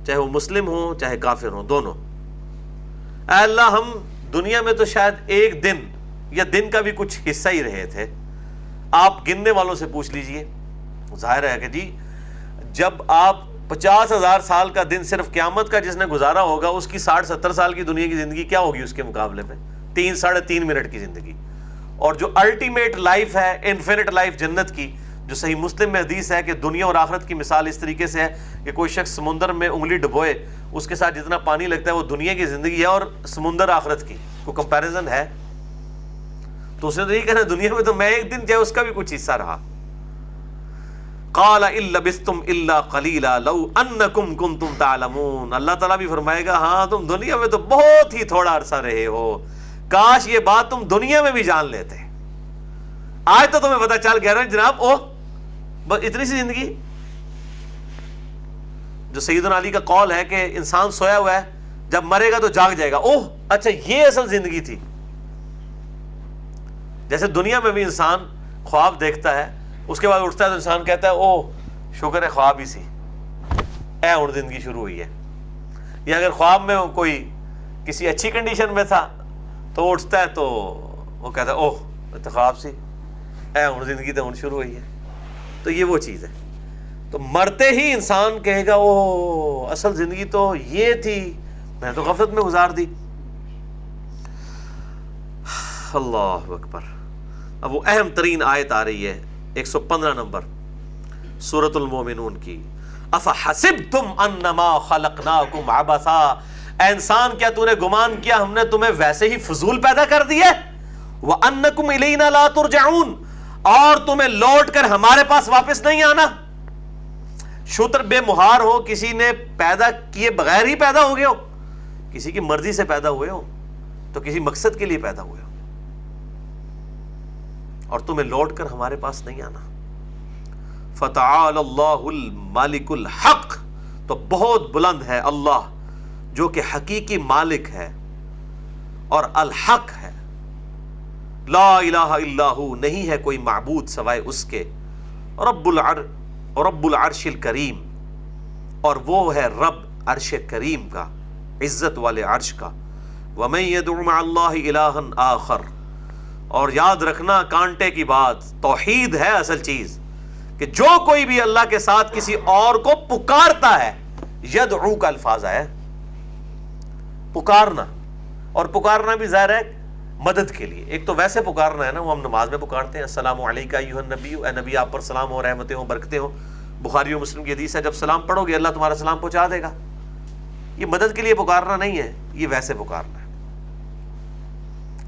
چاہے وہ مسلم ہوں، چاہے کافر ہوں، دونوں. اے اللہ، ہم دنیا میں تو شاید ایک دن یا دن کا بھی کچھ حصہ ہی رہے تھے. آپ گننے والوں سے پوچھ لیجیے. ظاہر ہے کہ جی جب آپ پچاس ہزار سال کا دن صرف قیامت کا جس نے گزارا ہوگا، اس کی ساٹھ ستر سال کی دنیا کی زندگی کیا ہوگی اس کے مقابلے میں؟ تین ساڑھے تین منٹ کی زندگی۔ اور جو الٹیمیٹ لائف ہے انفینٹ لائف جنت کی، جو صحیح مسلم میں حدیث ہے کہ دنیا اور آخرت کی مثال اس طریقے سے ہے کہ کوئی شخص سمندر میں انگلی ڈبوئے، اس کے ساتھ جتنا پانی لگتا ہے وہ دنیا کی زندگی ہے اور سمندر آخرت کی۔ کوئی کمپیریزن ہے؟ تو اس نے تو یہ کہنا دنیا میں تو میں ایک دن جائے، اس کا بھی کچھ حصہ رہا۔ قال لبستم الا قليلا لو انکم کنتم تعلمون۔ اللہ تعالیٰ بھی فرمائے گا ہاں تم دنیا میں تو بہت ہی تھوڑا عرصہ رہے ہو۔ کاش یہ بات تم دنیا میں بھی جان لیتے۔ آج تو تمہیں پتا چل گیا جناب او بس اتنی سی زندگی۔ جو سیدنا علی کا قول ہے کہ انسان سویا ہوا ہے، جب مرے گا تو جاگ جائے گا۔ اوہ اچھا یہ اصل زندگی تھی۔ جیسے دنیا میں بھی انسان خواب دیکھتا ہے، اس کے بعد اٹھتا ہے تو انسان کہتا ہے او شکر ہے، خواب ہی سی۔ اے ہوں زندگی شروع ہوئی ہے۔ یا اگر خواب میں کوئی کسی اچھی کنڈیشن میں تھا تو وہ اٹھتا ہے تو وہ کہتا ہے، اوہ تو خواب سی۔ اے، ہوں، زندگی تو ہوں شروع ہوئی ہے۔ تو یہ وہ چیز ہے۔ تو مرتے ہی انسان کہے گا او اصل زندگی تو یہ تھی۔ میں تو غفلت میں گزار دی۔ اللہ اکبر۔ اب وہ اہم ترین آیت آ رہی ہے، ایک سو پندرہ نمبر۔ سورت المومنون کی۔ افا حسب تم انما خلقناکم عبثا۔ اے انسان کیا تو نے گمان کیا ہم نے تمہیں ویسے ہی فضول پیدا کر دیے وَأَنَّكُمْ إِلَيْنَا لَا تُرْجَعُونَ۔ اور تمہیں لوٹ کر ہمارے پاس واپس نہیں آنا۔ شتر بے مہار ہو، کسی نے پیدا کیے بغیر ہی پیدا ہو گئے ہو۔ کسی کی مرضی سے پیدا ہوئے ہو، تو کسی مقصد کے لیے پیدا ہوئے ہو۔ اور تمہیں لوٹ کر ہمارے پاس نہیں آنا۔ فتعال اللہ المالک الحق۔ تو بہت بلند ہے اللہ۔ جو کہ حقیقی مالک ہے اور الحق ہے۔ لا الہ الا ہو، نہیں ہے کوئی معبود سوائے اس کے۔ رب العر، رب العرش الکریم۔ اور وہ ہے رب عرش کریم کا، عزت والے عرش کا۔ وَمَن يَدْعُ مَعَ اللَّهِ إِلَٰهًا آخر۔ اور یاد رکھنا کانٹے کی بات، توحید ہے اصل چیز۔ کہ جو کوئی بھی اللہ کے ساتھ کسی اور کو پکارتا ہے یدعو کا الفاظ ہے پکارنا۔ اور پکارنا بھی ظاہر ہے مدد کے لیے۔ ایک تو ویسے پکارنا ہے نا، وہ ہم نماز میں پکارتے ہیں۔ السلام علیکم نبی اے نبی آپ پر سلام ہو رحمتیں ہوں، برکتیں ہوں۔ بخاری و مسلم کی حدیث ہے، جب سلام پڑھو گے اللہ تمہارا سلام پہنچا دے گا۔ یہ مدد کے لیے پکارنا نہیں ہے، یہ ویسے پکارنا ہے۔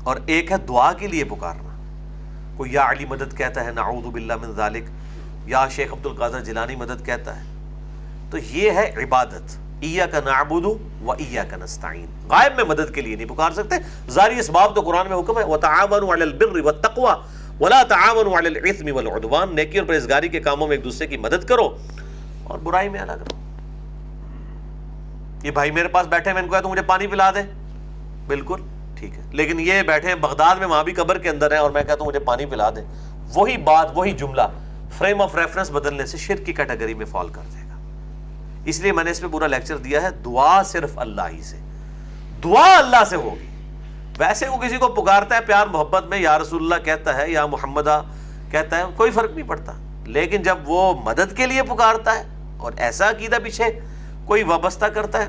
اور ایک ہے دعا کے لیے پکارنا۔ کوئی یا علی مدد کہتا ہے، نعوذ باللہ من ذالک۔ یا شیخ عبد القادر جلانی مدد کہتا ہے۔ تو یہ ہے عبادت۔ ایا کا نعبد و ایا کا نستعین۔ غائب میں مدد کے لیے نہیں پکار سکتے۔ ظاہری اسباب تو قرآن میں حکم ہے، وتعاونوا علی البر والتقوى ولا تعاونوا علی الاثم والعدوان۔ نیکی اور پرہیزگاری کے کاموں میں ایک دوسرے کی مدد کرو اور برائی میں الگ رہو یہ بھائی میرے پاس بیٹھے ہیں، میں ان کو کہتا ہوں مجھے پانی پلا دے۔ بالکل، ٹھیک ہے۔ لیکن یہ بیٹھے ہیں، بغداد میں وہاں بھی قبر کے اندر ہیں اور میں کہتا ہوں مجھے پانی پلا دے۔ وہی بات، وہی جملہ فریم آف ریفرنس بدلنے سے شرک کی کیٹیگری میں فال کر دے۔ اس لیے میں نے اس پہ پورا لیکچر دیا ہے، دعا صرف اللہ ہی سے۔ دعا اللہ سے ہوگی۔ ویسے وہ کسی کو پکارتا ہے پیار محبت میں، یا رسول اللہ کہتا ہے، یا محمدہ کہتا ہے، کوئی فرق نہیں پڑتا۔ لیکن جب وہ مدد کے لیے پکارتا ہے اور ایسا عقیدہ پیچھے کوئی وابستہ کرتا ہے،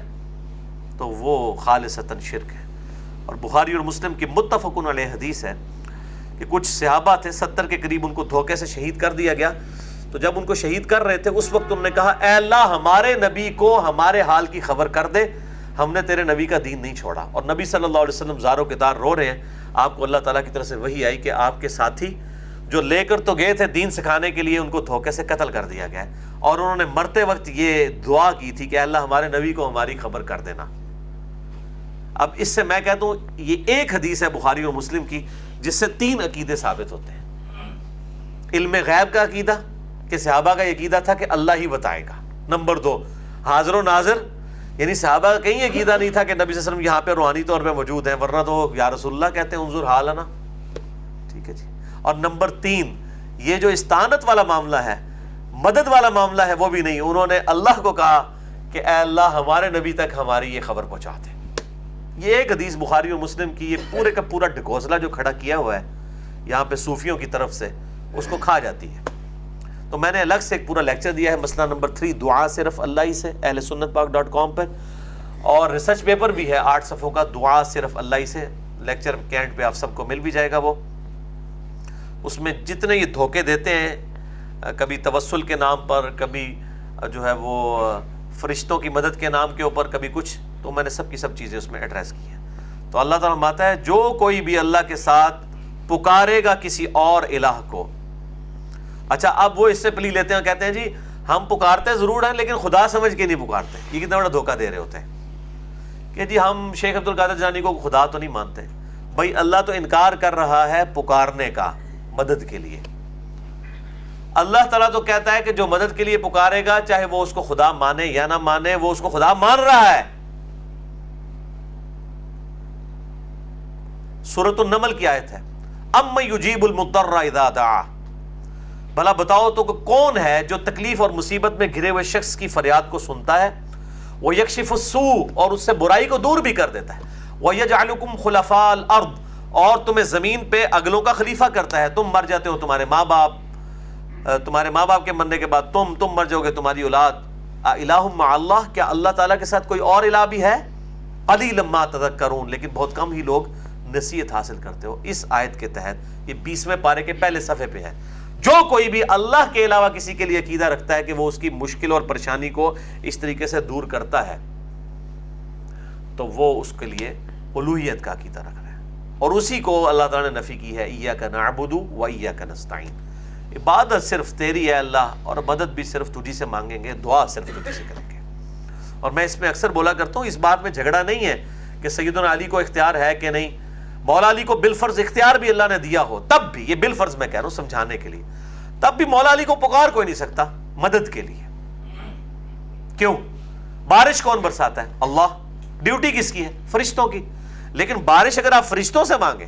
تو وہ خالصتاً شرک ہے۔ اور بخاری اور مسلم کی متفقن علیہ حدیث ہے کہ کچھ صحابہ تھے، ستر کے قریب ان کو دھوکے سے شہید کر دیا گیا۔ تو جب ان کو شہید کر رہے تھے، اس وقت انہوں نے کہا، اے اللہ، ہمارے نبی کو ہمارے حال کی خبر کر دے، ہم نے تیرے نبی کا دین نہیں چھوڑا۔ اور نبی صلی اللہ علیہ وسلم زاروں کے دار رو رہے ہیں۔ آپ کو اللہ تعالیٰ کی طرف سے وہی آئی کہ آپ کے ساتھی جو لے کر تو گئے تھے دین سکھانے کے لیے، ان کو دھوکے سے قتل کر دیا گیا اور انہوں نے مرتے وقت یہ دعا کی تھی کہ اللہ، ہمارے نبی کو ہماری خبر کر دینا۔ اب اس سے میں کہتا ہوں، یہ ایک حدیث ہے بخاری اور مسلم کی، جس سے تین عقیدے ثابت ہوتے ہیں۔ علم غیب کا عقیدہ کہ صحابہ کا عقیدہ تھا کہ اللہ ہی بتائے گا۔ نمبر دو، حاضر و ناظر یعنی صحابہ کا کہیں عقیدہ نہیں تھا کہ نبی صلی اللہ علیہ وسلم یہاں پہ روحانی طور پہ موجود ہیں، ورنہ تو یا رسول اللہ کہتے ہیں، انظر حال نا ٹھیک ہے جی۔ اور نمبر تین، یہ جو استانت والا معاملہ ہے، مدد والا معاملہ ہے، وہ بھی نہیں۔ انہوں نے اللہ کو کہا کہ اے اللہ، ہمارے نبی تک ہماری یہ خبر پہنچا دے یہ ایک حدیث بخاری اور مسلم کی، یہ پورے کا پورا ڈھکوسلا جو کھڑا کیا ہوا ہے، یہاں پہ صوفیوں کی طرف سے، اس کو کھا جاتی ہے۔ تو میں نے الگ سے ایک پورا لیکچر دیا ہے، مسئلہ نمبر تھری دعا صرف اللہ ہی سے، اہل سنت پاک ڈاٹ کام پر۔ اور ریسرچ پیپر بھی ہے آٹھ صفحوں کا، دعا صرف اللہ ہی سے۔ لیکچر کینٹ پہ آپ سب کو مل بھی جائے گا وہ۔ اس میں جتنے یہ دھوکے دیتے ہیں، کبھی توسل کے نام پر، کبھی جو ہے وہ فرشتوں کی مدد کے نام کے اوپر، کبھی کچھ۔ تو میں نے سب کی سب چیزیں اس میں ایڈریس کی ہیں۔ تو اللہ تعالیٰ ماتا ہے، جو کوئی بھی اللہ کے ساتھ پکارے گا کسی اور الہ کو اچھا اب وہ اس سے پلی لیتے ہیں کہتے ہیں جی ہم پکارتے ضرور ہیں لیکن خدا سمجھ کے نہیں پکارتے۔ یہ کتنا بڑا دھوکہ دے رہے ہوتے ہیں۔ کہ جی ہم شیخ عبد القادر جانی کو خدا تو نہیں مانتے۔ بھائی، اللہ تو انکار کر رہا ہے پکارنے کا مدد کے لیے۔ اللہ تعالیٰ تو کہتا ہے کہ جو مدد کے لیے پکارے گا، چاہے وہ اس کو خدا مانے یا نہ مانے، وہ اس کو خدا مان رہا ہے۔ سورت النمل کی آیت ہے۔ ام یجیب المضطر اذا دعا۔ بھلا بتاؤ تو کون ہے جو تکلیف اور مصیبت میں گھرے ہوئے شخص کی فریاد کو سنتا ہے؟ وہ یکشف السوء اور اس سے برائی کو دور بھی کر دیتا ہے۔ وہ یجعلکم خلفاء الارض اور تمہیں زمین پہ اگلوں کا خلیفہ کرتا ہے۔ تم مر جاتے ہو تمہارے ماں باپ۔ تمہارے ماں باپ کے مرنے کے بعد تم تم مر جاؤ گے تمہاری اولاد۔ مع اللہ، کیا اللہ تعالیٰ کے ساتھ کوئی اور الہ بھی ہے؟ قلیل ما تذکرون، لیکن بہت کم ہی لوگ نصیحت حاصل کرتے ہو۔ اس آیت کے تحت یہ بیسویں پارے کے پہلے صفحے پہ ہے۔ جو کوئی بھی اللہ کے علاوہ کسی کے لیے عقیدہ رکھتا ہے کہ وہ اس کی مشکل اور پریشانی کو اس طریقے سے دور کرتا ہے، تو وہ اس کے لیے الوحیت کا عقیدہ رکھ رہا ہے۔ اور اسی کو اللہ تعالیٰ نے نفی کی ہے ایا کا نعبدو و ایا کا نستعین۔ عبادت صرف تیری ہے اللہ، اور مدد بھی صرف تجھی سے مانگیں گے، دعا صرف تجھی سے کریں گے۔ اور میں اس میں اکثر بولا کرتا ہوں، اس بات میں جھگڑا نہیں ہے کہ سیدنا علی کو اختیار ہے کہ نہیں۔ مولا علی کو بالفرض اختیار بھی اللہ نے دیا ہو، تب بھی، یہ بالفرض میں کہہ رہا ہوں، سمجھانے کے لیے۔ تب بھی مولا علی کو پکار کوئی نہیں سکتا، مدد کے لیے۔ کیوں؟ بارش کون برساتا ہے؟ اللہ۔ ڈیوٹی کس کی ہے؟ فرشتوں کی۔ لیکن بارش اگر آپ فرشتوں سے مانگے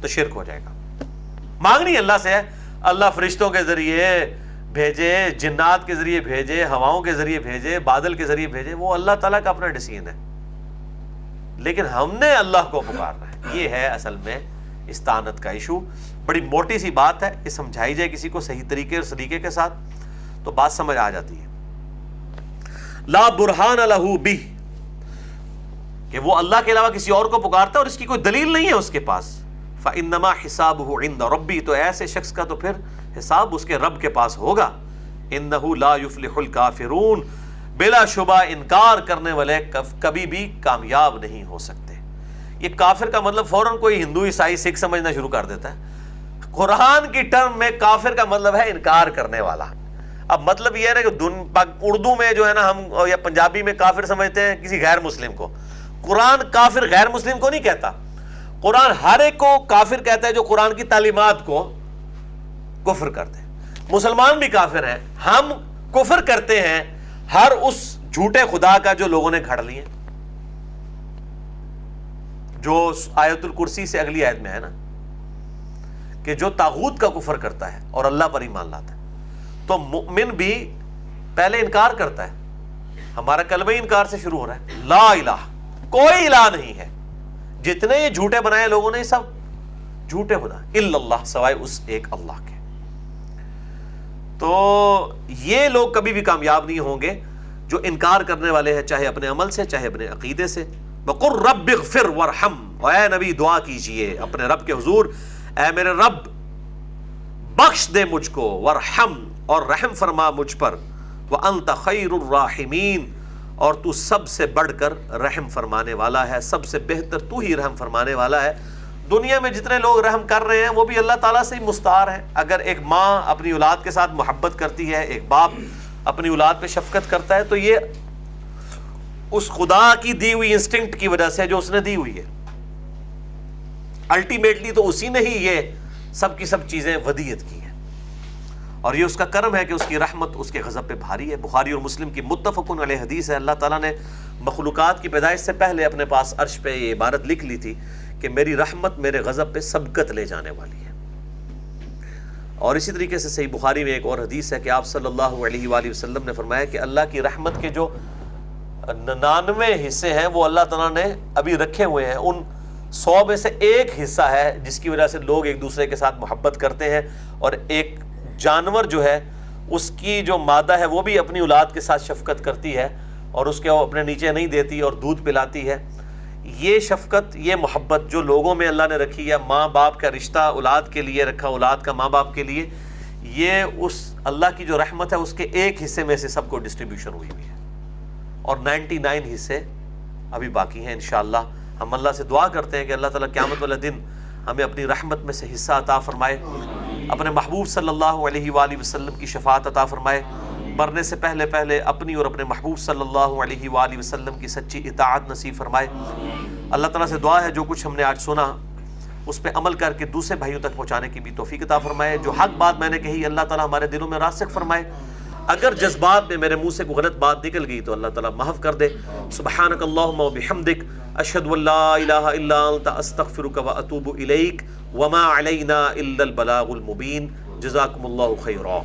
تو شرک ہو جائے گا۔ مانگنی اللہ سے ہے، اللہ فرشتوں کے ذریعے بھیجے، جنات کے ذریعے بھیجے، ہواؤں کے ذریعے بھیجے، بادل کے ذریعے بھیجے، وہ اللہ تعالیٰ کا اپنا ڈسیزن ہے۔ لیکن ہم نے اللہ کو پکارنا ہے۔ یہ ہے اصل میں استانت کا ایشو بڑی موٹی سی بات ہے، یہ سمجھائی جائے کسی کو صحیح طریقے اور سلیقے کے ساتھ۔ تو بات سمجھ آ جاتی ہے۔ لا برہان لہو بھی کہ وہ اللہ کے علاوہ کسی اور کو پکارتا ہے اور اس کی کوئی دلیل نہیں ہے اس کے پاس۔ فَإِنَّمَا حِسَابُهُ عِنْدَ رَبِّ تو ایسے شخص کا تو پھر حساب اس کے رب کے پاس ہوگا۔ إِنَّهُ لَا يُفْلِحُ الْكَافِرُونَ۔ بلا شبہ انکار کرنے والے کبھی بھی کامیاب نہیں ہو سکتے۔ یہ کافر کا مطلب فوراً کوئی ہندو عیسائی سکھ سمجھنا شروع کر دیتا ہے۔ قرآن کی ٹرم میں کافر کا مطلب ہے انکار کرنے والا۔ اب مطلب یہ ہے نا کہ اردو میں جو ہے نا ہم یا پنجابی میں کافر سمجھتے ہیں کسی غیر مسلم کو۔ قرآن کافر غیر مسلم کو نہیں کہتا۔ قرآن ہر ایک کو کافر کہتا ہے جو قرآن کی تعلیمات کو کفر کرتے ہیں۔ مسلمان بھی کافر ہیں۔ ہم کفر کرتے ہیں ہر اس جھوٹے خدا کا جو لوگوں نے گھڑ لیے جو آیت الکرسی سے اگلی آیت میں ہے نا، کہ جو تاغوت کا کفر کرتا ہے اور اللہ پر ایمان لاتا ہے۔ تو مؤمن بھی پہلے انکار کرتا ہے۔ ہمارا کلمہ انکار سے شروع ہو رہا ہے۔ لا الہ، کوئی الہ نہیں ہے۔ جتنے یہ جھوٹے بنائے لوگوں نے سب۔ جھوٹے خدا اللہ، سوائے اس ایک اللہ کے۔ تو یہ لوگ کبھی بھی کامیاب نہیں ہوں گے جو انکار کرنے والے ہیں، چاہے اپنے عمل سے، چاہے اپنے عقیدے سے۔ بقر رب اغفر ورحم اے نبی، دعا کیجیے اپنے رب کے حضور۔ اے میرے رب، بخش دے مجھ کو ورحم اور رحم فرما مجھ پر۔ وانت خیر الراحمین اور تو سب سے بڑھ کر رحم فرمانے والا ہے، سب سے بہتر تو ہی رحم فرمانے والا ہے۔ دنیا میں جتنے لوگ رحم کر رہے ہیں، وہ بھی اللہ تعالیٰ سے ہی مستار ہیں۔ اگر ایک ماں اپنی اولاد کے ساتھ محبت کرتی ہے، ایک باپ اپنی اولاد پہ شفقت کرتا ہے، تو یہ اس خدا کی دی ہوئی انسٹنکٹ کی وجہ سے جو اس نے دی ہوئی ہے۔ الٹیمیٹلی تو اسی نے ہی یہ سب کی سب چیزیں ودیت کی ہیں۔ اور یہ اس کا کرم ہے کہ اس کی رحمت اس کے غضب پہ بھاری ہے۔ بخاری اور مسلم کی متفقن علیہ حدیث ہے، اللہ تعالیٰ نے مخلوقات کی پیدائش سے پہلے اپنے پاس عرش پہ یہ عبارت لکھ لی تھی۔ کہ میری رحمت میرے غضب پہ سبقت لے جانے والی ہے۔ اور اسی طریقے سے صحیح بخاری میں ایک اور حدیث ہے کہ آپ صلی اللہ علیہ وآلہ وسلم نے فرمایا کہ اللہ کی رحمت کے جو ننانوے حصے ہیں وہ اللہ تعالیٰ نے ابھی رکھے ہوئے ہیں۔ ان سو میں سے ایک حصہ ہے جس کی وجہ سے لوگ ایک دوسرے کے ساتھ محبت کرتے ہیں اور ایک جانور جو ہے اس کی جو مادہ ہے وہ بھی اپنی اولاد کے ساتھ شفقت کرتی ہے اور اس کے وہ اپنے نیچے نہیں دیتی اور دودھ پلاتی ہے۔ یہ شفقت، یہ محبت جو لوگوں میں اللہ نے رکھی ہے، ماں باپ کا رشتہ اولاد کے لیے رکھا، اولاد کا ماں باپ کے لیے، یہ اس اللہ کی جو رحمت ہے، اس کے ایک حصے میں سے سب کو ڈسٹریبیوشن ہوئی ہوئی ہے۔ اور نائنٹی نائن حصے ابھی باقی ہیں انشاءاللہ۔ ہم اللہ سے دعا کرتے ہیں کہ اللہ تعالیٰ قیامت والے دن ہمیں اپنی رحمت میں سے حصہ عطا فرمائے۔ اپنے محبوب صلی اللہ علیہ وآلہ وسلم کی شفاعت عطا فرمائے۔ مرنے سے پہلے پہلے اپنی اور اپنے محبوب صلی اللہ علیہ وآلہ وسلم کی سچی اطاعت نصیب فرمائے۔ اللہ تعالیٰ سے دعا ہے جو کچھ ہم نے آج سنا، اس پہ عمل کر کے دوسرے بھائیوں تک پہنچانے کی بھی توفیق عطا فرمائے۔ جو حق بات میں نے کہی، اللہ تعالیٰ ہمارے دلوں میں راسک فرمائے۔ اگر جذبات میں میرے منہ سے کوئی غلط بات نکل گئی تو اللہ تعالیٰ معاف کر دے۔ سبحانک اللہم و بحمدک، اشہد واللہ الہ الا انت، استغفرک و اتوب الیک۔ وما علینا الا البلاغ المبین۔ جزاکم اللہ خیرہ